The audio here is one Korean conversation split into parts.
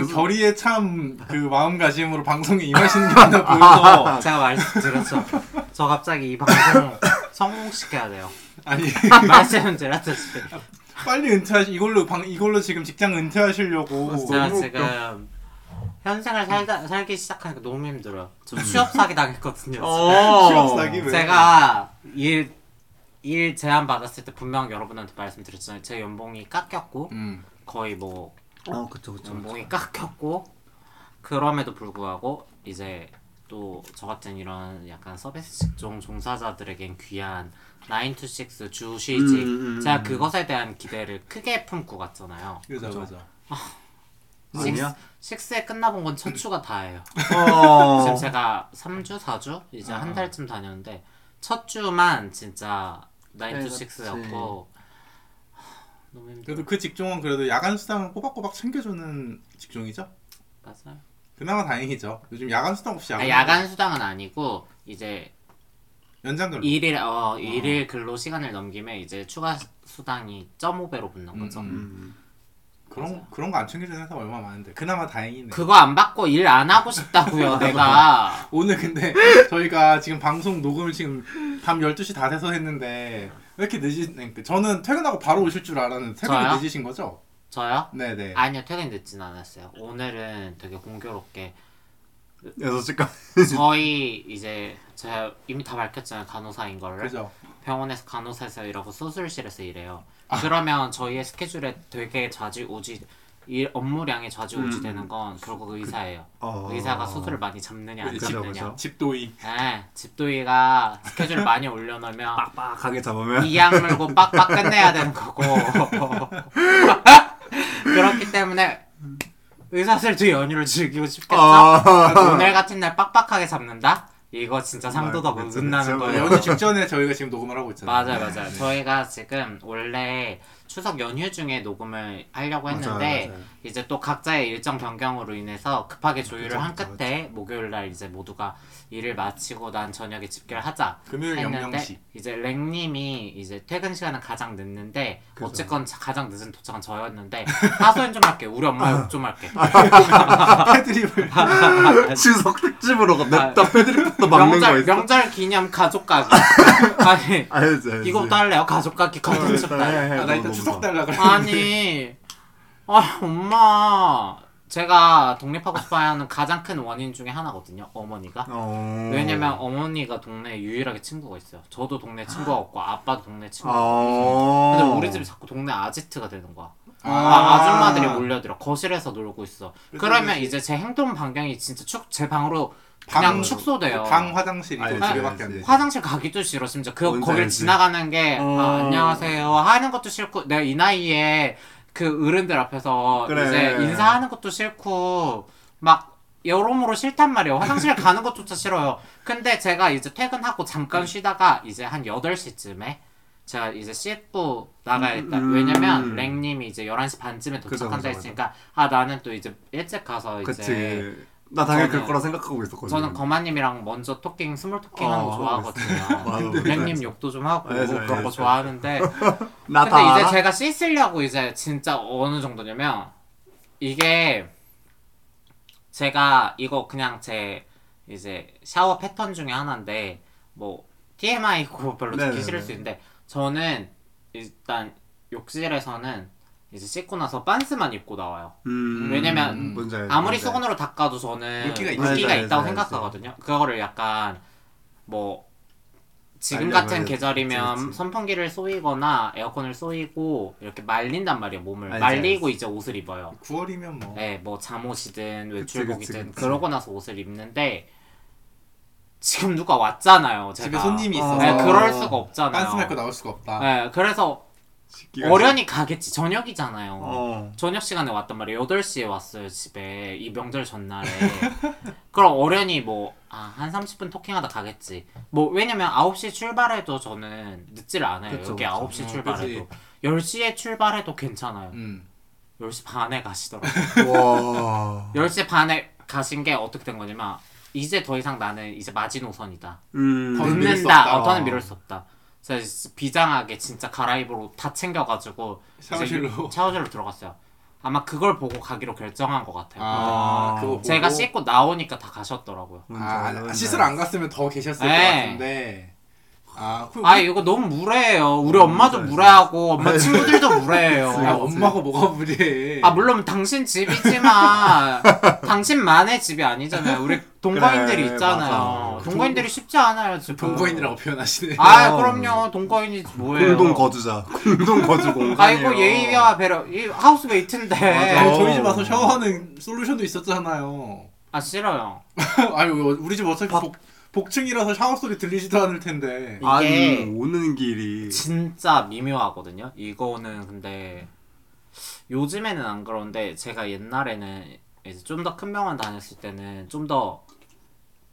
너무 무슨- 결의에 참 그 마음가짐으로 방송에 임하시는 게 하나 보여서 제가 말씀드렸죠. 저 갑자기 이 방송 성공시켜야 돼요. 아니 말씀드렸다시피 빨리 은퇴하시 이걸로 방 이걸로 지금 직장 은퇴하시려고 제가 너무 지금 현생을 살다 살기 시작하니까 너무 힘들어요. 저 취업 사기 당했거든요. 어. 취업 사기 왜? 제가 일, 일 제안 받았을 때 분명 여러분한테 말씀드렸잖아요. 제 연봉이 깎였고 음. 거의 뭐 어 그쵸 그쵸. 연봉이 깎였고 그럼에도 불구하고 이제 또 저 같은 이런 약간 서비스 직종 종사자들에겐 귀한 9 to 6 주시직 음, 음, 제가 음. 그것에 대한 기대를 크게 품고 갔잖아요. 그죠 그죠. 아니야? 식스에 끝나본 건 첫 주가 다예요. 어. 지금 제가 3주, 4주 이제 한 어. 달쯤 다녔는데 첫 주만 진짜 9 to 그렇지. 6였고 너무 힘들어. 그래도 그 직종은 그래도 야간 수당을 꼬박꼬박 챙겨주는 직종이죠. 맞아요. 그나마 다행이죠. 요즘 야간 수당 없이 아, 야간, 야간 수당은 아니고 이제 연장 근로. 일일 어 일일 근로 시간을 넘기면 이제 추가 수당이 0.5배로 붙는 거죠. 음, 음. 그런 맞아요. 그런 거 안 챙겨주는 회사 얼마 나 많은데 그나마 다행이네. 그거 안 받고 일 안 하고 싶다고요, 내가. 오늘 근데 저희가 지금 방송 녹음을 지금 밤 12시 다 돼서 했는데 왜 이렇게 늦으 그러니까 저는 퇴근하고 바로 오실 줄 알았는데 퇴근이 저요? 늦으신 거죠? 저요? 네네. 아니요, 퇴근 늦진 않았어요. 오늘은 되게 공교롭게 6시까지. 저희 이제 제가 이미 다 밝혔잖아요, 간호사인 거를. 그죠? 병원에서 간호사에서 일하고 수술실에서 일해요. 아. 그러면 저희의 스케줄에 되게 좌지우지 일 업무량이 좌지우지 음. 되는 건 결국 의사예요. 어. 의사가 수술을 많이 잡느냐 안 그죠, 잡느냐. 그죠. 집도이. 네, 집도이가 스케줄 많이 올려놓으면 빡빡하게 잡으면. 이약 물고 빡빡 끝내야 되는 거고 그렇기 때문에 의사들도 연휴를 즐기고 싶겠죠? 아. 오늘 같은 날 빡빡하게 잡는다? 이거 진짜 상도덕 맞아, 어긋나는 맞아. 거예요. 연휴 직전에 저희가 지금 녹음을 하고 있잖아요. 맞아요, 맞아요. 저희가 지금 원래 추석 연휴 중에 녹음을 하려고 맞아요, 했는데 맞아요. 이제 또 각자의 일정 변경으로 인해서 급하게 조율을 그죠, 한 그죠, 끝에 목요일 날 이제 모두가 일을 마치고 난 저녁에 집계를 하자 금요일 했는데 영영시. 이제 랭님이 이제 퇴근 시간은 가장 늦는데 그죠. 어쨌건 자- 가장 늦은 도착은 저였는데 하소연 좀 할게 우리 엄마 욕 좀 할게 패드립을 추석 특집으로 냅다 패드립부터 막는 거 명절 있어. 명절 기념 가족 가기 아니 알지 알지. 이거부터 할래요 가족 가기 컨텐츠 해, 딸 해, 아, 나 이따 너무 추석 좋아. 달라 그래. 아니 아 엄마 제가 독립하고 싶어하는 가장 큰 원인 중에 하나거든요 어머니가 어. 왜냐면 어머니가 동네에 유일하게 친구가 있어요 저도 동네 친구가 없고 아빠도 동네 친구가 없고 어. 근데 우리 집이 자꾸 동네 아지트가 되는 거야 아. 아, 아 줌마들이 몰려들어 거실에서 놀고 있어 그러면. 이제 제 행동 반경이 진짜 축제 방으로 그냥 방- 축소돼요 방 화장실이 알지, 두 개밖에 안 알지. 되지. 화장실 가기도 싫어 심지어 그 뭔지 거길 알지. 지나가는 게 어. 아, 안녕하세요 하는 것도 싫고 내가 이 나이에 그 어른들 앞에서 그래. 이제 인사하는 것도 싫고 막 여러모로 싫단 말이에요 화장실 가는 것조차 싫어요 근데 제가 이제 퇴근하고 잠깐 쉬다가 이제 한 8시쯤에 제가 이제 씻고 나가야겠다 음. 왜냐면 랭님이 이제 11시 반쯤에 그죠, 도착한다 그죠, 했으니까 아 나는 또 이제 일찍 가서 이제 그치. 나 당연히 그럴 거라 생각하고 있었거든. 저는 거마님이랑 먼저 talking small talking하는 거 어, 좋아하거든요. 맞아. 랭님 욕도 좀 하고 알지, 그런 거 알지. 좋아하는데 나 근데 다 이제 알아? 제가 씻으려고 이제 진짜 어느 정도냐면 이게 제가 이거 그냥 제 이제 샤워 패턴 중에 하나인데 뭐 TMI고 별로 듣기. 싫을 수 있는데 저는 일단 욕실에서는 이제 씻고 나서 빤스만 입고 나와요. 음, 왜냐면 뭔지 알지, 아무리 뭔지 수건으로 닦아도 저는 물기가 물기가, 알지, 있다고 알지. 생각하거든요. 그거를 약간 뭐 지금 알려고 같은. 계절이면 그치, 그치. 선풍기를 쏘이거나 에어컨을 쏘이고 이렇게 말린단 말이에요 몸을 알지, 말리고. 이제 옷을 입어요. 9월이면 뭐. 네, 뭐 잠옷이든 그치, 외출복이든 그치. 그러고 나서 옷을 입는데 지금 누가 왔잖아요. 제가. 집에 손님이 있어서 네, 그럴 수가 없잖아요. 빤스 입고 나올 수가 없다. 네, 그래서 어련히 가겠지. 저녁이잖아요. 어. 저녁 시간에 왔단 말이에요. 8시에 왔어요, 집에. 이 명절 전날에. 그럼 어련히 뭐, 아, 한 30분 토킹하다 가겠지. 뭐, 왜냐면 9시 출발해도 저는 늦지를 않아요. 그쵸, 여기 그쵸. 9시 어, 출발해도. 10시에 출발해도 괜찮아요. 음. 10시 반에 가시더라고요. 와. 10시 반에 가신 게 어떻게 된 거냐면, 이제 더 이상 나는 이제 마지노선이다. 음. 늦는다. 없다. 어, 더는 미룰 수 없다. 비장하게 진짜 가라입으로 다 챙겨가지고 샤워실로. 샤워실로 들어갔어요. 아마 그걸 보고 가기로 결정한 것 같아요. 아, 아, 그거 보고 제가 씻고 나오니까 다 가셨더라고요. 아, 뭔지 씻으러 안 갔으면 더 계셨을 네. 것 같은데. 아, 그, 아 이거 너무 무례해요. 우리 어, 엄마도 맞아요. 무례하고 엄마 친구들도 무례해요. 아, 엄마가 뭐가 무리해. 아 물론 당신 집이지만 당신만의 집이 아니잖아요. 우리 동거인들이 그래, 있잖아요. 맞아. 동거인들이 쉽지 않아요 지금. 동거인이라고 표현하시네. 아 그럼요. 동거인이 뭐예요? 공동 거주자. 공동 거주 공간이에요. 아이고 예의와 배려. 이 하우스메이트인데. 아니. 저희 집 와서 샤워하는 솔루션도 있었잖아요. 아 싫어요. 아니 우리 집 어차피 복, 복층이라서 샤워 소리 들리지도 않을 텐데. 이게 아니 오는 길이 진짜 미묘하거든요. 이거는 근데 요즘에는 안 그런데 제가 옛날에는 이제 좀 더 큰 병원 다녔을 때는 좀 더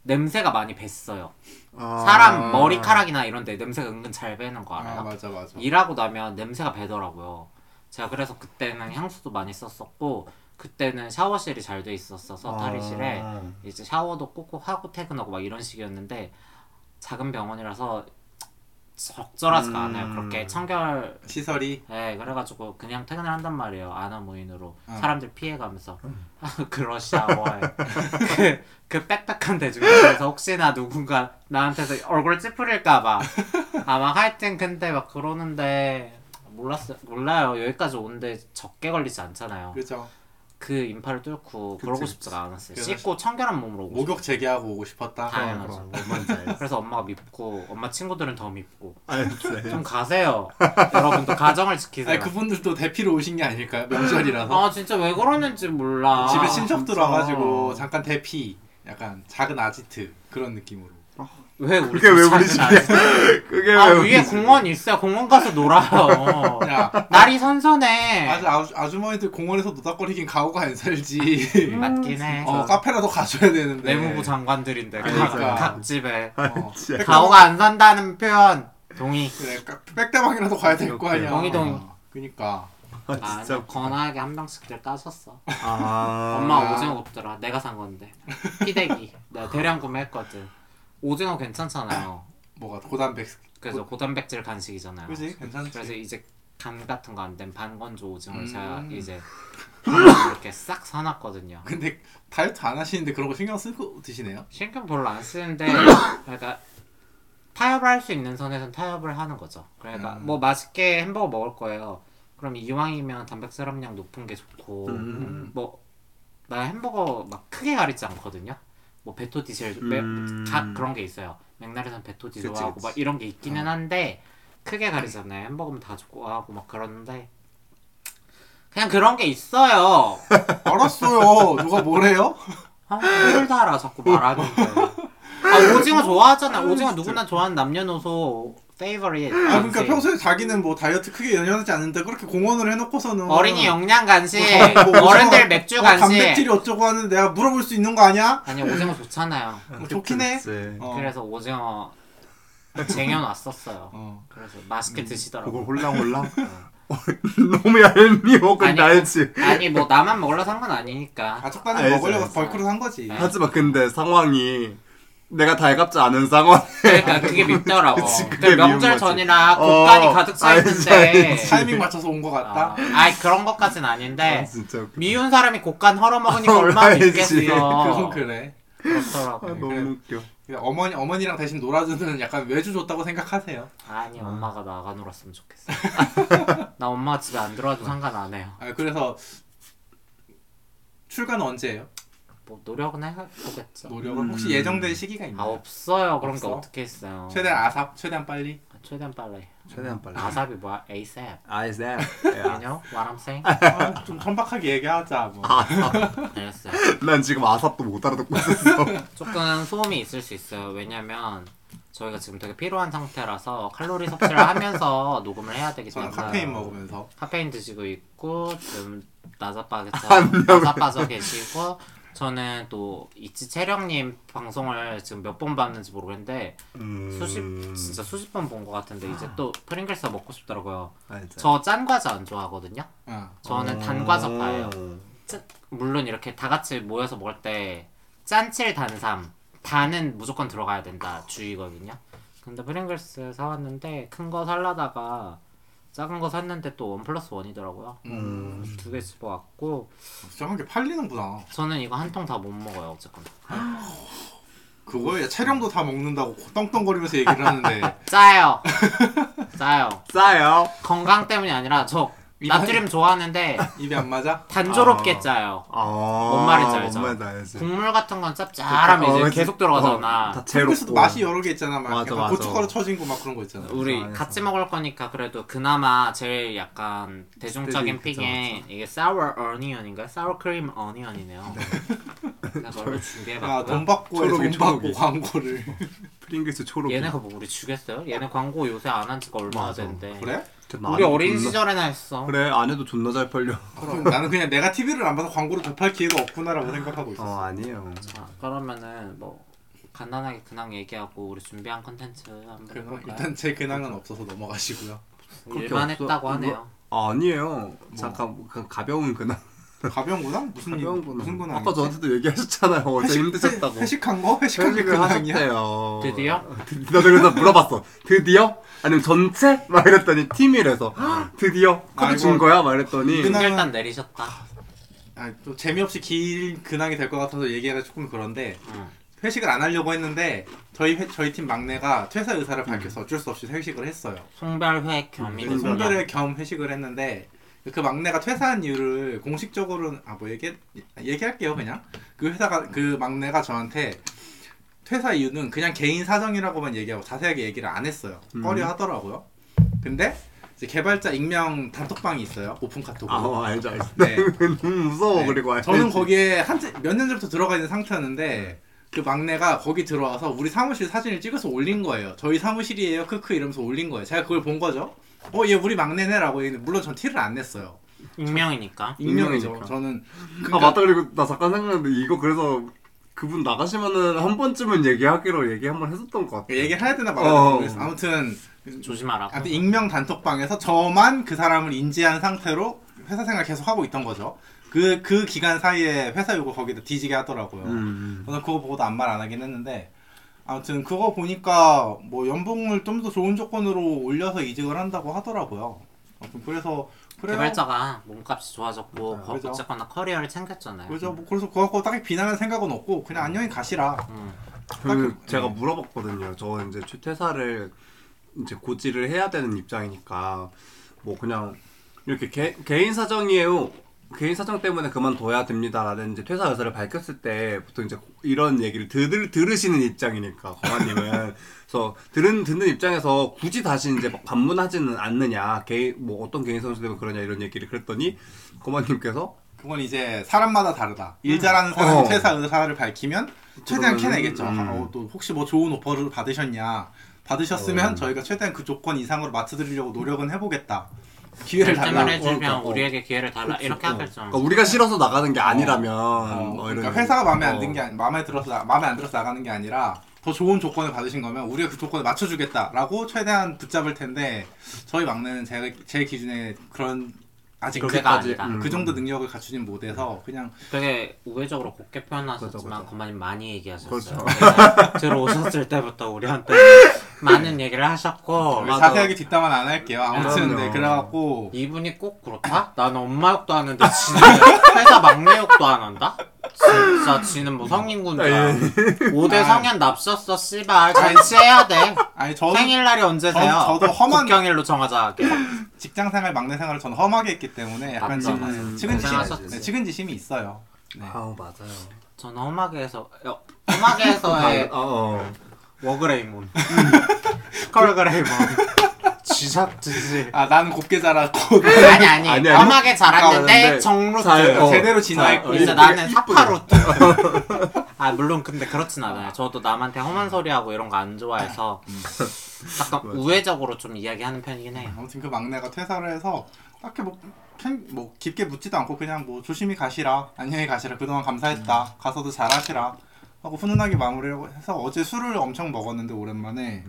냄새가 많이 뱄어요. 아. 사람 머리카락이나 이런 데 냄새가 은근 잘 배는 거아 알아요? 맞아 맞아. 일하고 나면 냄새가 배더라고요. 제가 그래서 그때는 향수도 많이 썼었고 그때는 샤워실이 잘 돼 있었어서 탈의실에 아. 이제 샤워도 꼭꼭 하고 퇴근하고 막 이런 식이었는데 작은 병원이라서 적절하지가 음. 않아요. 그렇게 청결 시설이 네, 그래가지고 그냥 퇴근을 한단 말이에요. 아나무인으로 어. 사람들 피해가면서 그러시아워요. 그, 그 빽빽한 대중에서 혹시나 누군가 나한테서 얼굴 찌푸릴까봐 아마 하여튼 근데 막 그러는데 몰랐어요. 몰라요. 여기까지 오는데 적게 걸리지 않잖아요. 그죠. 그 인파를 뚫고 그러고 그치, 싶지가 않았어요. 씻고 청결한 몸으로 오고 목욕 재개하고 오고 싶었다. 아, 당연하죠. 그럼 뭔지 알지. 그래서 엄마가 밉고 엄마 친구들은 더 밉고 알지. 좀 가세요. 여러분도 가정을 지키세요. 그분들도 대피로 오신 게 아닐까요? 명절이라서 아 진짜 왜 그러는지 몰라. 집에 친척들 진짜. 와가지고 잠깐 대피, 약간 작은 아지트 그런 느낌으로. 왜 우리 그게 왜집 우리 집이야? 그게 아왜 우리 위에 집- 공원 있어요. 공원 가서 놀아요. 야, 날이 선선해. 아주 아주 아주머니들 공원에서 노닥거리긴 가오가 안 살지. 맞긴 해. 어 카페라도 가줘야 되는데. 내무부 장관들인데 그러니까. 각, 각 집에 어, 진짜. 백- 가오가 안 산다는 표현 동의. 그래 까- 백대방이라도 가야 될 거 아니야. 동의 동의. 어, 그니까. 아, 아 진짜. 건하게 한 병씩들 따셨어. 아. 엄마 오징어 굽더라. 내가 산 건데. 피대기. 내가 대량 구매했거든. 오징어 괜찮잖아요. 뭐가 고단백. 그래서 고 단백질 간식이잖아요. 그지 괜찮지. 그래서 이제 간 같은 거 안 된 반건조 오징어를 음. 제가 이제 이렇게 싹 사놨거든요. 근데 다이어트 안 하시는데 그런 거 신경 쓰고 드시네요. 신경 별로 안 쓰는데 그러니까 타협을 할 수 있는 선에선 타협을 하는 거죠. 그러니까 음. 뭐 맛있게 햄버거 먹을 거예요. 그럼 이왕이면 단백질 함량 높은 게 좋고 음. 뭐나 햄버거 막 크게 가리지 않거든요. 뭐 베토 디젤 매- 음. 가- 그런 게 있어요. 맥날에선 베토 그치. 막 이런 게 있기는 어. 한데 크게 가리잖아요. 햄버거면 다 좋아하고 막 그러는데 그냥 그런 게 있어요. 알았어요. 누가 뭐래요? 아, 뭘 달아 자꾸 말하는데. 아 오징어 좋아하잖아. 오징어 누구나 좋아하는 남녀노소 페이버릿. 아 그러니까 평소에 자기는 뭐 다이어트 크게 연연하지 않는데 그렇게 공원을 해놓고서는 어린이 영양 간식, 뭐 저- 뭐 어른들 맥주 어, 간식. 단백질이 어쩌고 하는데 내가 물어볼 수 있는 거 아니야? 아니 오징어 좋잖아요. 뭐 좋긴 해. 어. 그래서 오징어 쟁여놨었어요. 어. 그래서 맛있게 그걸 드시더라고. 홀랑홀랑. 너무 얄미워. 근데 아니, 알지. 아니 뭐 나만 먹으려 산건 아니니까. 아 적당히 알지, 먹으려고. 벌크로 산 거지. 네. 하지만 근데 상황이 내가 달갑지 않은 상황. 그러니까 그게 밉더라고. 그치, 그게 그 명절 거지. 전이라 곡간이 어, 가득 차 알지, 있는데. 알지. 타이밍 맞춰서 온거 같다. 아, 아이 그런 것까진 아, 아닌데 진짜. 웃겨. 미운 사람이 곡간 헐어먹으니까 어, 얼마나 알지. 밉겠어. 그건 그래. 아, 그렇더라고. 너무 웃겨. 그냥 어머니 어머니랑 대신 놀아주는 약간 외주 줬다고 생각하세요. 아니 엄마가 나가 놀았으면 좋겠어. 나 엄마가 집에 안 들어와도 상관 안 해요. 아 그래서 출가는 언제예요? 뭐 노력은 해보겠죠. 노력은 음. 혹시 예정된 시기가 아 있나요? 없어요. 그런 게 없어? 어떻게 했어요? 최대한 아삽, 최대한 빨리. 아, 최대한 빨리. 최대한 빨리. 아삽이 뭐야? ASAP. 아이쌤. You know what I'm saying? 아, 좀 천박하게 얘기하자. 뭐. 알겠어요. 난 지금 아삽도 못 알아듣고 있었어. 조금 소음이 있을 수 있어요. 왜냐면 저희가 지금 되게 피로한 상태라서 칼로리 섭취를 하면서 녹음을 해야 되기 저는 때문에 카페인 먹으면서 카페인 드시고 있고 지금 명은- 나자빠져 계시고 저는 또 이치 채령님 방송을 지금 몇 번 봤는지 모르겠는데 음... 수십 진짜 수십 번 본 것 같은데 이제 또 프링글스 먹고 싶더라고요. 저 짠 과자 안 좋아하거든요. 어. 저는 어. 단 과자 파예요. 짠- 물론 이렇게 다 같이 모여서 먹을 때 짠칠 단삼 단은 무조건 들어가야 된다 주의거든요. 근데 프링글스 사왔는데 큰 거 살라다가 작은 거 샀는데 또 원 플러스 원이더라고요. 음. 두 개 집어왔고 저런 게 팔리는구나. 저는 이거 한 통 다 못 먹어요 어쨌건. 그거에 체령도 다 먹는다고 떵떵거리면서 얘기를 하는데 짜요. 짜요. 싸요. 건강 때문이 아니라 저 나트륨 좋아하는데 입이 안 맞아? 단조롭게 아. 짜요. 아. 뭔 말인지 알죠? 뭔 말인지 알지. 국물 같은 건 짭짤하면 어, 이제. 계속 들어가잖아. 어, 다 텔레비에서도 제로. 맛이 여러 개 있잖아. 막 맞아, 맞아. 고춧가루 쳐진 거 막 그런 거 있잖아. 우리 안에서. 같이 먹을 거니까 그래도 그나마 제일 약간 대중적인 그쵸, 픽에 이게 sour onion인가요? sour cream onion이네요. 그래서 그걸로 야, 준비해봤고요. 돈 받고 돈 받고. 광고를. 프링글스 초록. 얘네가 뭐 우리 주겠어요? 얘네 광고 요새 안 한 지가 얼마나 맞아. 됐는데. 그래? 우리 어린 시절에나 했어. 그래 안에도 존나 잘 팔려. 그럼 나는 그냥 내가 TV를 안 봐서 광고를 접할 기회가 없구나라고 생각하고 어 있었어. 아니에요. 자, 그러면은 뭐 간단하게 근황 얘기하고 우리 준비한 컨텐츠 한번 그래서 해볼까요? 일단 제 근황은 없어서 넘어가시고요. 그렇게 일만 없어. 했다고 하네요. 아, 아니에요. 잠깐 그 가벼운 근황. 가벼운 근황? 무슨 일, 가벼운 근황. 무슨 근황? 아까 저한테도 얘기하셨잖아요. 어제 힘드셨다고. 회식한 거? 회식한 게 근황이야? 하셨대요. 드디어? 나 그래서 물어봤어. 드디어? 아니면 전체? 막 이랬더니 팀이래서 드디어 카드 아이고. 준 거야? 막 이랬더니 그날- 일단 내리셨다. 아, 또 재미없이 긴 근황이 될 것 같아서 얘기하기가 조금 그런데 응. 회식을 안 하려고 했는데 저희 회- 저희 팀 막내가 퇴사 의사를 밝혀서 어쩔 수 없이 회식을 했어요. 송별회. 네, 송별회 겸 회식을 했는데 그 막내가 퇴사한 이유를 공식적으로는 아 뭐 얘기 얘기할게요 그냥 그 회사가 그 막내가 저한테 퇴사 이유는 그냥 개인 사정이라고만 얘기하고 자세하게 얘기를 안 했어요. 음. 꺼려 하더라고요. 근데 이제 개발자 익명 단톡방이 있어요. 오픈 카톡으로. 아 어, 알죠 알죠. 네. 너무 무서워 네. 그리고 알지. 저는 거기에 한몇년 전부터 들어가 있는 상태였는데 그 막내가 거기 들어와서 우리 사무실 사진을 찍어서 올린 거예요. 저희 사무실이에요. 크크 이러면서 올린 거예요. 제가 그걸 본 거죠. 어, 얘 우리 막내네라고 얘는 물론 전 티를 안 냈어요. 익명이니까. 익명이죠. 익명이니까. 저는 아 그러니까 맞다 그리고 나 잠깐 생각났는데 이거 그래서 그분 나가시면은 한 번쯤은 얘기하기로 얘기 한 번 했었던 것 같아. 얘기를 해야 되나 말아야 어. 되나 모르겠어. 아무튼 조심하라고. 아무튼 익명 단톡방에서 저만 그 사람을 인지한 상태로 회사 생활 계속 하고 있던 거죠. 그 그 기간 사이에 회사 요구 거기다 뒤지게 하더라고요. 음. 저는 그거 보고도 아무 말 안 하긴 했는데 아무튼 그거 보니까 뭐 연봉을 좀 더 좋은 조건으로 올려서 이직을 한다고 하더라고요. 아무튼 그래서 그래요. 개발자가 몸값이 좋아졌고 네, 거- 그죠. 어쨌거나 커리어를 챙겼잖아요. 그죠. 뭐 그래서 그거 갖고 딱히 비난할 생각은 없고 그냥 안녕히 가시라. 음. 그 딱- 제가 네. 물어봤거든요. 저 이제 퇴사를 이제 고지를 해야 되는 입장이니까 뭐 그냥 이렇게 개, 개인 사정이에요. 개인 사정 때문에 그만둬야 됩니다라는 이제 퇴사 의사를 밝혔을 때 보통 이제 이런 얘기를 들, 들으시는 입장이니까 거마님은 그래서 들은 듣는 입장에서 굳이 다시 이제 막 반문하지는 않느냐 개인 뭐 어떤 개인 선수 때문에 그러냐 이런 얘기를 그랬더니 거마님께서 그건 이제 사람마다 다르다. 일 잘하는 사람이 어. 퇴사 의사를 밝히면 최대한 그러면은, 캐내겠죠. 음. 아, 어, 또 혹시 뭐 좋은 오퍼를 받으셨냐? 받으셨으면 어. 저희가 최대한 그 조건 이상으로 맞춰드리려고 노력은 해보겠다. 기회를 달라. 해주면 그러니까, 어. 우리에게 기회를 달라 그치, 이렇게 어. 하겠죠. 그러니까 우리가 싫어서 나가는 게 아니라면 어, 뭐 이런 그러니까 회사가 마음에 안 어. 든게 마음에 들어서 나- 마음에 안 들어서 나가는 게 아니라 더 좋은 조건을 받으신 거면 우리가 그 조건을 맞춰주겠다라고 최대한 붙잡을 텐데 저희 막내는 제가 제 기준에 그런 아직 그게가 아니다. 음. 그 정도 능력을 갖추진 못해서 그냥 되게 우회적으로 곱게 표현하셨지만 그죠. 그만님 많이 얘기하셨어요. 그렇죠. 내가 들어오셨을 때부터 우리한테 많은 얘기를 하셨고 자세하게 뒷담화는 안 할게요. 아무튼 그럼요. 네 그래갖고 이분이 꼭 그렇다? 나는 엄마 욕도 하는데 지는 회사 막내 욕도 안 한다? 진짜 지는 뭐 성인군 줄 알아. 5대 아. 성년 납셨어 씨발 잔치해야 돼. 아니 저도 생일날이 언제세요? 저- 저도 험한- 국경일로 정하자 하게. 직장 생활 막내 생활을 저는 험하게 했기 때문에 약간 지금 맞죠. 측은지심 고생하셨지. 네, 측은지심이 있어요. 네. 아우 맞아요. 저는 험하게 해서 어, 험하게 해서의 어, 어. 워그레이몬 컬그레이몬 지작지지 아 나는 곱게 자랐고. 아니 아니 아니, 아니. 험하게 자랐는데 정루트 잘, 어. 제대로 진화했고. 이제 이쁘게, 나는. 사파루트. 아 물론 근데 그렇진 않아요. 저도 남한테 험한 소리 하고 이런 거 안 좋아해서 약간 우회적으로 좀 이야기하는 편이긴 해요. 아무튼 그 막내가 퇴사를 해서 딱히 뭐, 캔- 뭐 깊게 묻지도 않고 그냥 뭐 조심히 가시라. 안녕히 가시라. 그동안 감사했다. 가서도 잘하시라. 하고 훈훈하게 마무리를 해서 어제 술을 엄청 먹었는데 오랜만에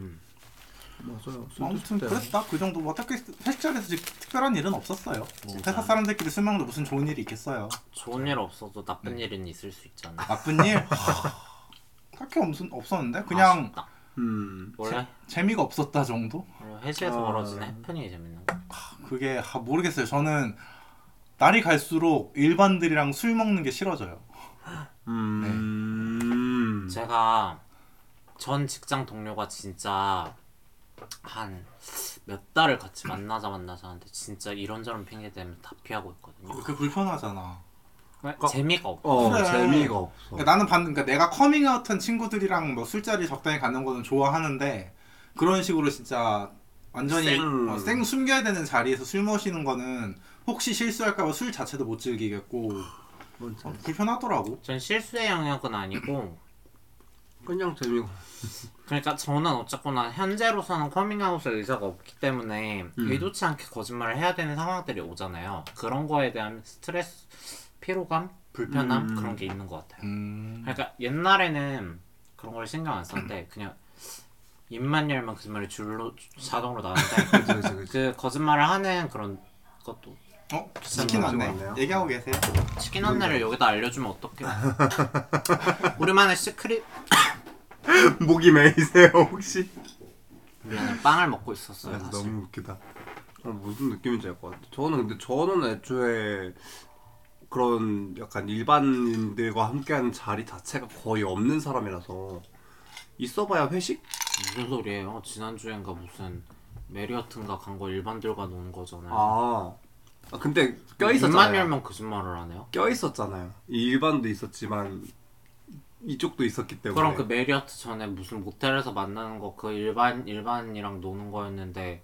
맞아요. 아무튼 그랬다 그 정도 뭐 특히 회식 자리에서 지- 특별한 일은 없었어요 뭐 회사 사람들끼리 술 먹는데 무슨 좋은 일이 있겠어요 좋은 일 없어도 나쁜 일은 있을 수 있잖아 나쁜 일 딱히 없, 없었는데 그냥 아쉽다. 음. 원래 재 미가 없었다 정도 원래 회식에서 아. 벌어지는 해프닝이 재밌는 거 그게 아, 모르겠어요. 저는 날이 갈수록 일반들이랑 술 먹는 게 싫어져요. 음. 제가 전 직장 동료가 진짜 한 몇 달을 같이 만나자 만나자 하는데 진짜 이런저런 핑계 대면 다 피하고 있거든요. 그게 불편하잖아. 재미가 없. 어 그래. 재미가 없어. 그러니까 나는 반, 그러니까 내가 커밍아웃한 친구들이랑 뭐 술자리 적당히 가는 거는 좋아하는데 그런 식으로 진짜 완전히 생. 어, 생 숨겨야 되는 자리에서 술 마시는 거는 혹시 실수할까봐 술 자체도 못 즐기겠고 어, 불편하더라고. 전 실수의 영역은 아니고 그냥 재미가. 그러니까 저는 어쨌거나 현재로서는 커밍아웃의 의사가 없기 때문에 음. 의도치 않게 거짓말을 해야 되는 상황들이 오잖아요. 그런 거에 대한 스트레스, 피로감, 불편함 음. 그런 게 있는 것 같아요. 음. 그러니까 옛날에는 그런 걸 신경 안 썼는데 그냥 입만 열면 거짓말이 줄로 자동으로 나오는데 그치 그치 그치. 그 거짓말을 하는 그런 것도 어? 치킨 거 왔네. 가져왔네요. 얘기하고 계세요. 치킨 언니를 여기다 알려주면 어떡해요? 우리만의 시크릿 목이 메이세요 혹시? 미안해 빵을 먹고 있었어요 아, 사실. 너무 웃기다. 어, 무슨 느낌인지 알 것 같아. 저는 근데 저는 애초에 그런 약간 일반인들과 함께하는 자리 자체가 거의 없는 사람이라서 있어봐야 회식? 무슨 소리예요? 지난주엔가 무슨 메리어트인가 간 거 일반들과 노는 거잖아요. 아, 아 근데 껴 입만 있었잖아요. 열면 거짓말을 하네요. 껴 있었잖아요. 일반도 있었지만 이쪽도 있었기 때문에. 그럼 그 메리어트 전에 무슨 모텔에서 만나는 거 그 일반 일반이랑 노는 거였는데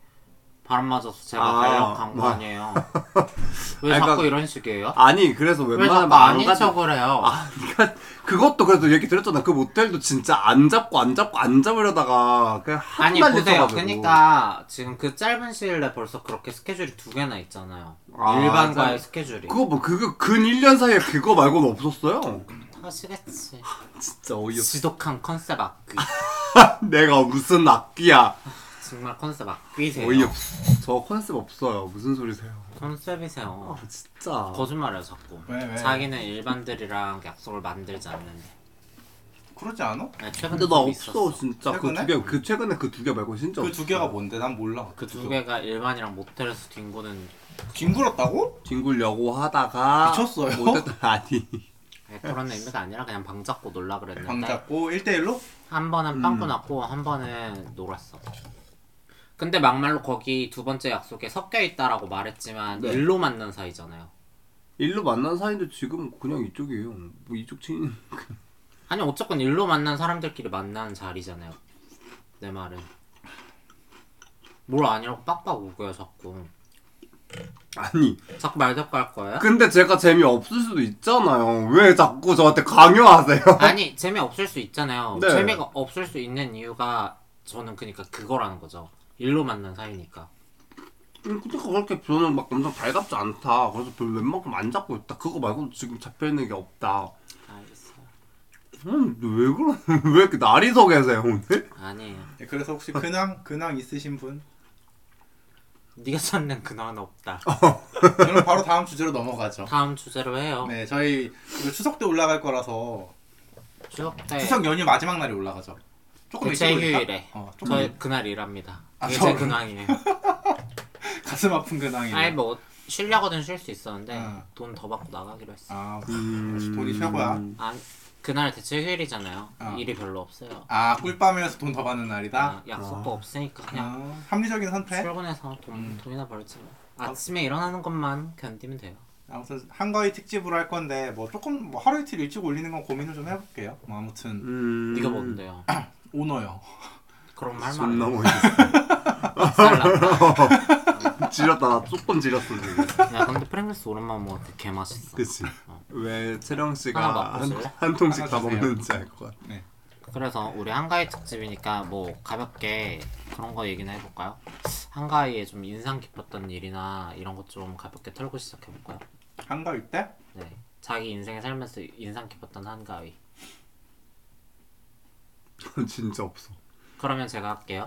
바람 맞아서 제가 아, 간거 뭐. 아니에요? 왜 아니, 자꾸 그러니까- 이런 식이에요? 아니 그래서 왜 웬만하면 안 아닌 척을 해요? 아, 그러니까 그것도 그래도 얘기 드렸잖아. 그 모텔도 진짜 안 잡고 안 잡고 안 잡으려다가 그냥 아니 보세요. 그러니까 지금 그 짧은 시일 내에 벌써 그렇게 스케줄이 두 개나 있잖아요. 아, 일반과의 참. 스케줄이. 그거 뭐 그거 근 1년 사이에 그거 말고는 없었어요. 하시겠지. 진짜 어이없어. 지독한 컨셉 악귀. 내가 무슨 악기야. 정말 컨셉 악귀세요. 어이없어. 저 컨셉 없어요. 무슨 소리세요? 컨셉이세요. 아 진짜. 거짓말해요 자꾸. 왜, 왜? 자기는 일반들이랑 약속을 만들지 않는데. 그러지 않아? 네, 최근에 근데 나좀 없어 있었어. 진짜 그 최근에? 두개그 최근에 그 두 개 말고 진짜 그 없어. 두 개가 뭔데? 난 몰라. 그 두 개가 일반이랑 모텔에서 뒹구는 뒹굴었다고? 뒹굴려고 하다가 미쳤어요? 못했다 아니. 네, 그런 의미가 아니라 그냥 방 잡고 놀라 그랬는데 방 잡고 1대1로? 한 번은 빵꾸 났고 한 번은 놀았어. 근데 막말로 거기 두 번째 약속에 섞여 있다라고 말했지만 네. 일로 만난 사이잖아요. 일로 만난 사이인데 지금 그냥 이쪽이에요. 뭐 이쪽 친. 아니 어쨌건 일로 만난 사람들끼리 만나는 자리잖아요. 내 말은. 뭘 아니라고 빡빡 우겨요 자꾸. 아니 자꾸 말 듣고 할 거예요? 근데 제가 재미 없을 수도 있잖아요. 왜 자꾸 저한테 강요하세요? 아니 재미없을 수 있잖아요. 네. 재미가 없을 수 있는 이유가 저는 그러니까 그거라는 거죠. 일로 만난 사이니까. 음, 근데 그렇게 저는 막 엄청 달갑지 않다. 그래서 별 웬만큼 안 잡고 있다. 그거 말고 지금 잡혀 있는 게 없다. 알겠어요. 음, 왜 그러? 왜 이렇게 날이 서 계세요 오늘? 아니에요. 네, 그래서 혹시 근황 근황 있으신 분? 네가 찾는 근황은 없다. 그럼 바로 다음 주제로 넘어가죠. 다음 주제로 해요. 네, 저희 이거 추석 때 올라갈 거라서 추석 때 추석 연휴 마지막 날이 올라가죠. 조금 일찍 올릴까? 휴일에 어, 조금 저 그날 일합니다. 아, 그게 저- 제 근황이에요. 가슴 아픈 근황이네. 아니 뭐 쉬려거든 쉴 수 있었는데 응. 돈 더 받고 나가기로 했어. 아, 음... 역시 돈이 최고야. 아 그날 대체 휴일이잖아요. 어. 일이 별로 없어요. 아 꿀밤에서 돈 더 받는 날이다. 아, 약속도 없으니까 그냥 아, 합리적인 선택. 출근해서 돈 음. 돈이나 벌지 뭐. 아침에 일어나는 것만 견디면 돼요. 아무튼 한가위 특집으로 할 건데 뭐 조금 뭐 하루 이틀 일찍 올리는 건 고민을 좀 해볼게요. 뭐 아무튼 음... 네가 뭔데요? 오너요. 그럼 할 존나 말. 멋있어. 지렸다. 나 조금 지렸어 지금. 야 근데 프랭글스 오랜만 먹을 때개 맛있어. 그치. 어. 왜 채령 하나 씨가 한, 맛보실래? 한 통씩 하나 다 주세요. 먹는지 알 것 같아. 그래서 우리 한가위 특집이니까 뭐 가볍게 그런 거 얘기나 해볼까요? 한가위에 좀 인상 깊었던 일이나 이런 것 좀 가볍게 털고 시작해볼까요? 한가위 때? 네. 자기 인생에 살면서 인상 깊었던 한가위. 진짜 없어. 그러면 제가 할게요.